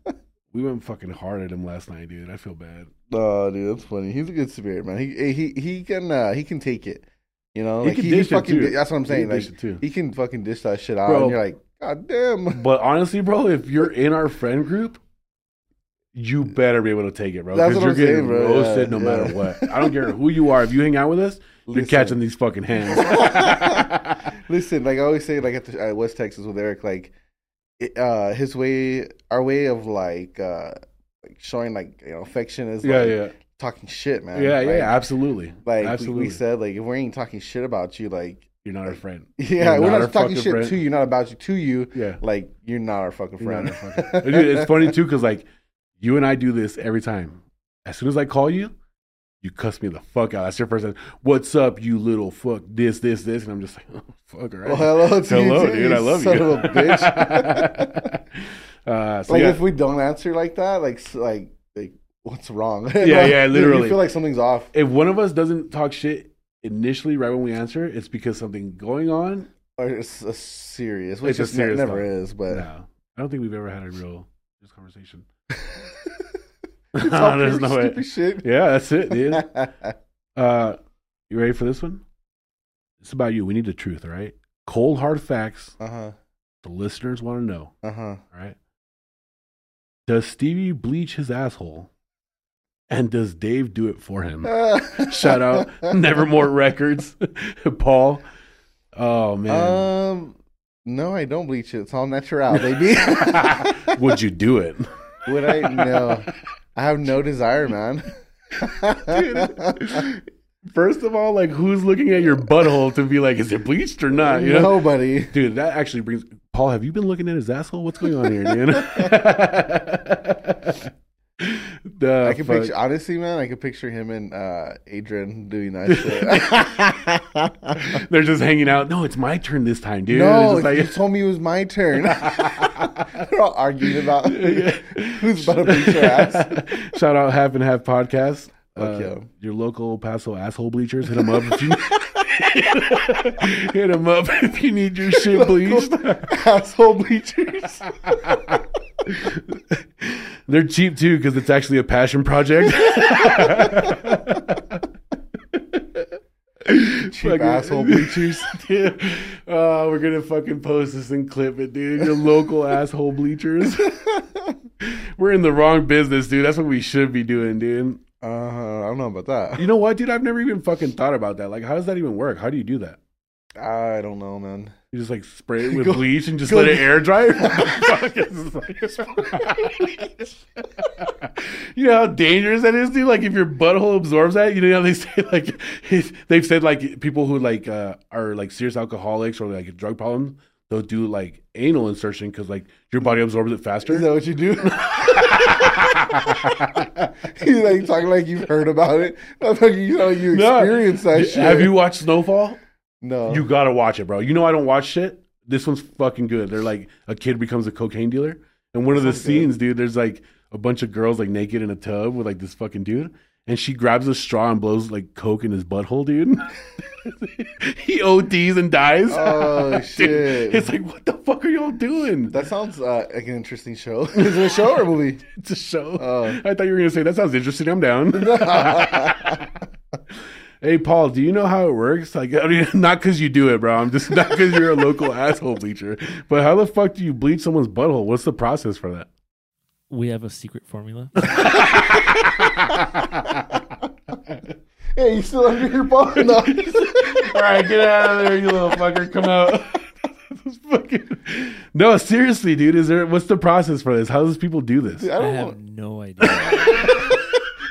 Speaker 1: dude. We went fucking hard at him last night, dude. I feel bad.
Speaker 4: oh, dude, that's funny. He's a good spirit, man. He he he can uh, he can take it. You know,
Speaker 1: He
Speaker 4: like
Speaker 1: can
Speaker 4: he,
Speaker 1: dish it,
Speaker 4: fucking.
Speaker 1: too.
Speaker 4: That's what I'm saying.
Speaker 1: He can
Speaker 4: Like
Speaker 1: dish it, too.
Speaker 4: he can fucking dish that shit out,
Speaker 1: Bro.
Speaker 4: and you're like, God damn.
Speaker 1: But honestly, bro, if you're in our friend group, you better be able to take it, bro. Because you're
Speaker 4: I'm
Speaker 1: getting
Speaker 4: saying, bro.
Speaker 1: roasted
Speaker 4: Yeah,
Speaker 1: no matter what. I don't care who you are. If you hang out with us, you're catching these fucking hands.
Speaker 4: Listen, like I always say, like at, the, at West Texas with Eric, like uh his way, our way of like uh like showing like you know affection is
Speaker 1: yeah,
Speaker 4: like
Speaker 1: yeah,
Speaker 4: talking shit, man.
Speaker 1: yeah, yeah, absolutely.
Speaker 4: Like we-
Speaker 1: absolutely.
Speaker 4: we said, like if we ain't talking shit about you, like
Speaker 1: you're not our friend.
Speaker 4: yeah,
Speaker 1: You're
Speaker 4: we're
Speaker 1: not
Speaker 4: not, talking shit
Speaker 1: friend.
Speaker 4: to you, not about you, to you.
Speaker 1: Yeah.
Speaker 4: Like you're not our fucking friend.
Speaker 1: our fucking- Dude, it's funny too because like you and I do this every time. As soon as I call you, you cuss me the fuck out. That's your first. What's up, you little fuck? This, this, this, and I'm just like, oh, fuck, all right.
Speaker 4: Well, hello,
Speaker 1: Hello,
Speaker 4: you, too,
Speaker 1: dude. I
Speaker 4: you
Speaker 1: love
Speaker 4: son
Speaker 1: you.
Speaker 4: of a bitch.
Speaker 1: uh, so
Speaker 4: like
Speaker 1: yeah,
Speaker 4: if we don't answer like that, like like like what's wrong?
Speaker 1: Yeah, yeah,
Speaker 4: You-
Speaker 1: literally.
Speaker 4: You feel like something's off.
Speaker 1: if one of us doesn't talk shit initially, right when we answer, it's because something going on.
Speaker 4: Or it's a serious, which
Speaker 1: It's
Speaker 4: is
Speaker 1: serious
Speaker 4: never is, but
Speaker 1: No, I don't think we've ever had a real this conversation. There's no way.
Speaker 4: shit.
Speaker 1: Yeah, that's it, dude. Uh, you ready for this one? It's about you. We need the truth, all right? Cold hard facts.
Speaker 4: uh huh.
Speaker 1: The listeners want to know,
Speaker 4: Uh huh.
Speaker 1: all right? Does Stevie bleach his asshole? And does Dave do it for him? Shout out Nevermore Records, Paul. Oh man,
Speaker 4: Um, no, I don't bleach it. It's all natural, baby.
Speaker 1: would you do it?
Speaker 4: Would I? No, I have no desire, man.
Speaker 1: Dude. First of all, like who's looking at your butthole to be like, is it bleached or not? You know?
Speaker 4: Nobody.
Speaker 1: Dude, that actually brings Paul, have you been looking at his asshole? What's going on here, dude? The
Speaker 4: I can
Speaker 1: fuck?
Speaker 4: picture honestly, man. I can picture him and uh, Adrian doing that shit.
Speaker 1: They're just hanging out. No, it's my turn this time, dude.
Speaker 4: no,
Speaker 1: just
Speaker 4: you told me it was my turn. They're all arguing about who's about to beat your ass.
Speaker 1: Shout out Half and Half Podcast. Uh,
Speaker 4: yeah.
Speaker 1: Your local Paso asshole bleachers. Hit them up if you hit them up if you need your shit bleached.
Speaker 4: Asshole bleachers.
Speaker 1: They're cheap too because it's actually a passion project.
Speaker 4: Cheap
Speaker 1: Fucking-
Speaker 4: asshole bleachers.
Speaker 1: Dude, oh, we're gonna fucking post this and clip it, dude. Your local asshole bleachers. we're in the wrong business, dude. That's what we should be doing, dude.
Speaker 4: Uh, I don't know about that.
Speaker 1: You know what, dude? I've never even fucking thought about that. Like, how does that even work? How do you do that?
Speaker 4: I don't know, man.
Speaker 1: You just like spray it with
Speaker 4: Go-
Speaker 1: bleach and just let it air dry? What the fuck is this? you know how dangerous that is, dude? Like if your butthole absorbs that, you know how they say like they've said like people who like uh, are like serious alcoholics or like drug problems, they'll do like anal insertion because like your body absorbs it faster.
Speaker 4: Is that what you do? He's like talking like you've heard about it. You know you
Speaker 1: No.
Speaker 4: that shit.
Speaker 1: Have you watched Snowfall?
Speaker 4: No.
Speaker 1: You gotta watch it, bro. You know I don't watch shit. This one's fucking good. They're like a kid becomes a cocaine dealer, and one of the
Speaker 4: Sounds
Speaker 1: scenes, dude, there's like a bunch of girls like naked in a tub with like this fucking dude, and she grabs a straw and blows like coke in his butthole, dude. he ODs and dies.
Speaker 4: Oh,
Speaker 1: Dude,
Speaker 4: shit.
Speaker 1: it's like what the fuck are y'all doing?
Speaker 4: That sounds uh, like an interesting show. Is it a show or a movie?
Speaker 1: It's a show.
Speaker 4: Oh.
Speaker 1: I thought you were gonna say that sounds interesting. I'm down. Hey Paul, do you know how it works? Like, I mean, not because you do it, bro. I'm just not because you're a local asshole bleacher. But how the fuck do you bleach someone's butthole? What's the process for that?
Speaker 2: We have a secret formula.
Speaker 4: hey, you still under your ball? No.
Speaker 1: All right, get out of there, you little fucker. Come out. Fucking- no, seriously, dude. Is there? What's the process for this? How does people do this?
Speaker 4: I
Speaker 2: I
Speaker 4: don't
Speaker 2: have
Speaker 4: know.
Speaker 2: no idea.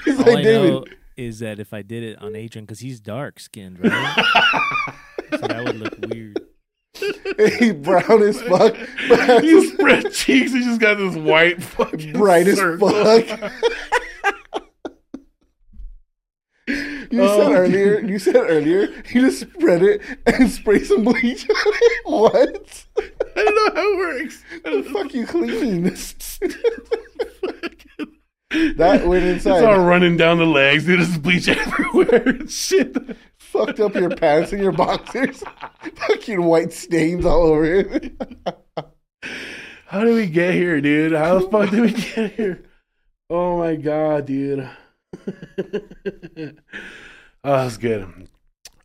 Speaker 4: He's
Speaker 2: All
Speaker 4: like
Speaker 2: I
Speaker 4: David.
Speaker 2: know is that if I did it on Adrian, because he's dark skinned, right? so that would look weird.
Speaker 4: Hey, brown as fuck.
Speaker 1: you spread cheeks. He just got this white fucking
Speaker 4: bright as fuck. You
Speaker 1: Oh,
Speaker 4: said earlier. You said earlier. You just spread it and spray some bleach on it. What?
Speaker 1: I don't know how it works.
Speaker 4: The fuck you clean? That went inside.
Speaker 1: It's all running down the legs, dude. There's bleach everywhere shit.
Speaker 4: Fucked up your pants and your boxers. Fucking white stains all over it.
Speaker 1: How did we get here, dude? How the fuck did we get here? Oh my god, dude. oh, that's good.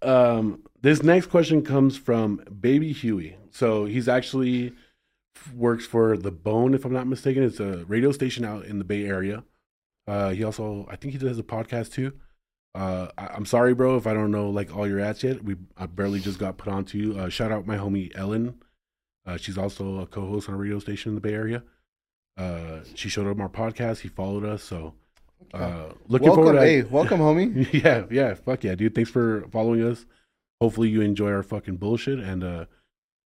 Speaker 1: Um, this next question comes from Baby Huey. So he's actually works for The Bone, if I'm not mistaken. It's a radio station out in the Bay Area. Uh, he also, I think he does a podcast too. Uh, I, I'm sorry, bro, if I don't know like all your ads yet. We I barely just got put onto you. Uh, shout out my homie Ellen. Uh, she's also a co-host on a radio station in the Bay Area. Uh, she showed up on our podcast. He followed us, so uh, looking
Speaker 4: welcome,
Speaker 1: forward. To,
Speaker 4: hey, welcome, homie.
Speaker 1: yeah, yeah, fuck yeah, dude. Thanks for following us. Hopefully you enjoy our fucking bullshit, and uh,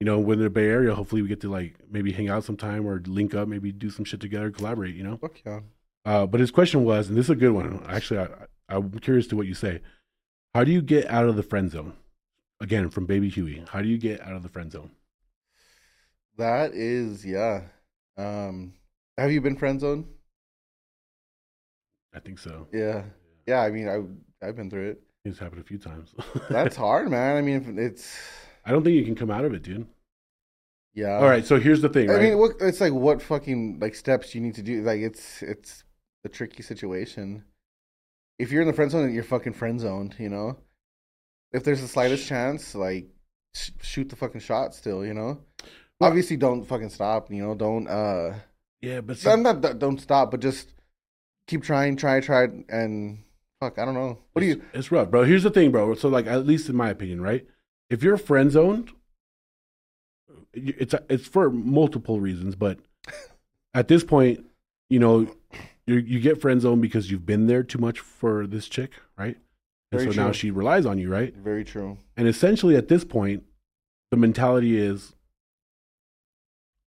Speaker 1: you know, when in the Bay Area, hopefully we get to like maybe hang out sometime or link up, maybe do some shit together, collaborate. You know.
Speaker 4: Fuck yeah.
Speaker 1: Uh, but his question was, and this is a good one. Actually, I, I'm curious to what you say. How do you get out of the friend zone? Again, from Baby Huey. How do you get out of the friend zone?
Speaker 4: That is, yeah. Um, have you been friend zoned?
Speaker 1: I think so.
Speaker 4: Yeah, yeah. I mean, I I've been through it.
Speaker 1: It's happened a few times.
Speaker 4: That's hard, man. I mean, it's
Speaker 1: I don't think you can come out of it, dude.
Speaker 4: yeah.
Speaker 1: All right, so here's the thing,
Speaker 4: I mean, what it's like, what fucking like steps you need to do? Like, it's it's a tricky situation. If you're in the friend zone, you're fucking friend zoned. You know, if there's the slightest chance, like, sh- shoot the fucking shot. Still, you know. Obviously, don't fucking stop. You know, don't uh,
Speaker 1: yeah, but
Speaker 4: I'm not don't stop, but just keep trying, try, try, and fuck. I don't know. What do you?
Speaker 1: It's rough, bro. Here's the thing, bro. So, like, at least in my opinion, right? If you're friend zoned, it's it's for multiple reasons, but at this point, you know, you you get friend zoned because you've been there too much for this chick, right? And
Speaker 4: Very
Speaker 1: so now she relies on you, right?
Speaker 4: Very true.
Speaker 1: And essentially, at this point, the mentality is,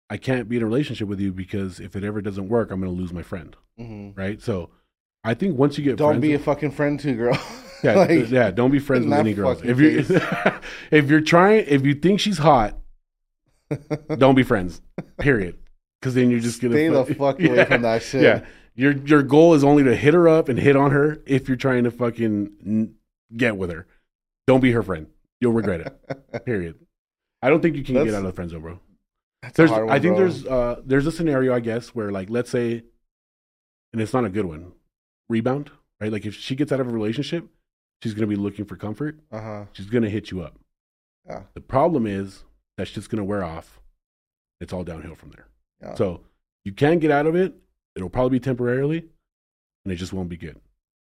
Speaker 1: I can't be in a relationship with you because if it ever doesn't work, I'm going to lose my friend,
Speaker 4: hmm
Speaker 1: right? So, I think once you get
Speaker 4: Don't be a fucking friend to girl.
Speaker 1: Yeah,
Speaker 4: Like,
Speaker 1: yeah. Don't be friends with any girls. If you if you're trying, if you think she's hot, don't be friends. Period. Because then you're just gonna
Speaker 4: Stay the
Speaker 1: fu-
Speaker 4: fuck away from that shit.
Speaker 1: Yeah, your your goal is only to hit her up and hit on her if you're trying to fucking get with her. Don't be her friend. You'll regret it. Period. I don't think you can get out of the friend zone, bro.
Speaker 4: That's
Speaker 1: There's,
Speaker 4: hard
Speaker 1: I think
Speaker 4: bro.
Speaker 1: there's uh there's a scenario I guess where like let's say, and it's not a good one, rebound, right? Like if she gets out of a relationship, she's gonna be looking for comfort.
Speaker 4: Uh huh.
Speaker 1: She's gonna hit you up.
Speaker 4: Yeah.
Speaker 1: The problem is that's just gonna wear off. It's all downhill from there.
Speaker 4: Yeah.
Speaker 1: So you can get out of it. It'll probably be temporarily, and it just won't be good,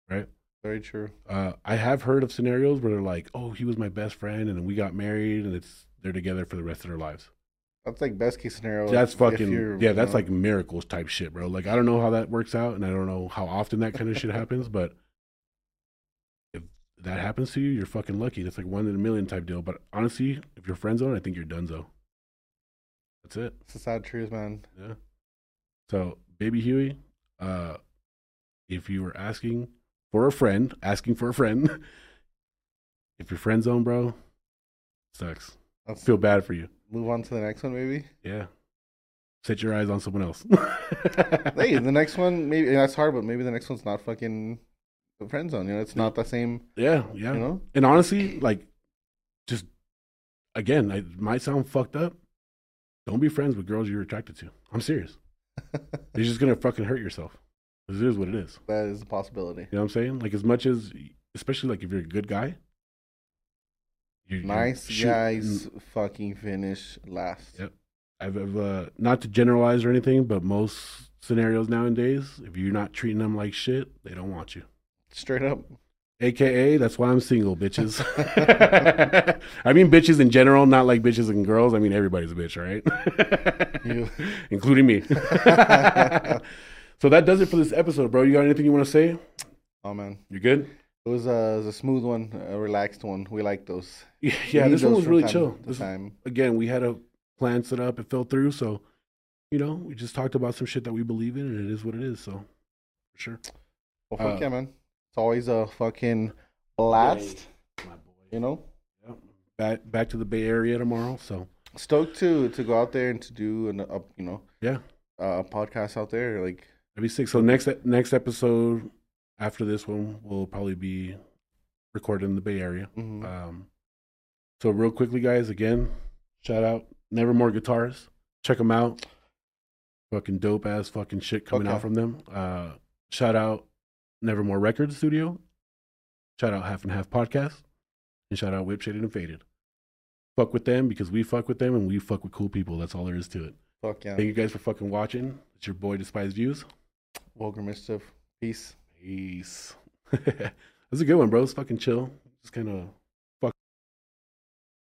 Speaker 1: right?
Speaker 4: Very true.
Speaker 1: Uh, I have heard of scenarios where they're like, "Oh, he was my best friend, and then we got married, and it's they're together for the rest of their lives."
Speaker 4: That's like best case scenario.
Speaker 1: That's
Speaker 4: if
Speaker 1: fucking yeah. That's
Speaker 4: know,
Speaker 1: like miracles type shit, bro. Like I don't know how that works out, and I don't know how often that kind of shit happens, but if that happens to you, you're fucking lucky. That's like one in a million type deal. But honestly, if you're friend zone, I think you're done though. That's it.
Speaker 4: it's a sad truth, man.
Speaker 1: Yeah. So, baby Huey, uh, if you were asking for a friend, asking for a friend, if you're friend zone, bro, sucks. I
Speaker 4: Let's
Speaker 1: feel bad for you.
Speaker 4: move on to the next one, maybe.
Speaker 1: Yeah. Set your eyes on someone else.
Speaker 4: hey, the next one, maybe that's hard, but maybe the next one's not fucking the friend zone. You know, it's not the same.
Speaker 1: yeah, yeah.
Speaker 4: You know,
Speaker 1: And honestly, like, just again, it might sound fucked up. Don't be friends with girls you're attracted to. I'm serious. You're just gonna fucking hurt yourself. It is what it is.
Speaker 4: that is a possibility.
Speaker 1: You know what I'm saying? Like as much as, especially like if you're a good guy, you, you
Speaker 4: Nice
Speaker 1: shoot-
Speaker 4: guys fucking finish last.
Speaker 1: Yep. I've, I've uh, not to generalize or anything, but most scenarios nowadays, if you're not treating them like shit, they don't want you.
Speaker 4: Straight up.
Speaker 1: AKA, that's why I'm single, bitches. I mean, bitches in general, not like bitches and girls. I mean, everybody's a bitch, right? Including me. so that does it for this episode, bro. You got anything you want to say?
Speaker 4: Oh man,
Speaker 1: You good?
Speaker 4: it was, a, it was a smooth one, a relaxed one. We like those.
Speaker 1: Yeah, yeah this one was really
Speaker 4: time
Speaker 1: chill. This,
Speaker 4: time.
Speaker 1: again, we had a plan set up. It fell through. So, you know, we just talked about some shit that we believe in, and it is what it is. So, for sure.
Speaker 4: Well, fuck
Speaker 1: Uh,
Speaker 4: yeah, man. It's always a fucking blast.
Speaker 1: My boy.
Speaker 4: You know,
Speaker 1: Yep. Back back to the Bay Area tomorrow. So,
Speaker 4: stoked to to go out there and to do an up, you know,
Speaker 1: yeah,
Speaker 4: uh, a podcast out there. Like,
Speaker 1: that'd be sick. So next next episode after this one will probably be recorded in the Bay Area.
Speaker 4: mhm.
Speaker 1: Um, so real quickly, guys, again, shout out Nevermore Guitars. Check them out. Fucking dope ass fucking shit coming
Speaker 4: Okay.
Speaker 1: out from them. Uh, shout out Nevermore Records Studio. Shout out Half and Half Podcast. And shout out Whip Shaded and Faded. Fuck with them because we fuck with them and we fuck with cool people. That's all there is to it.
Speaker 4: fuck yeah.
Speaker 1: Thank you guys for fucking watching. It's your boy Despised Views.
Speaker 4: Vulgar mischief. Peace.
Speaker 1: Peace. That's a good one, bro. It's fucking chill. Just kind of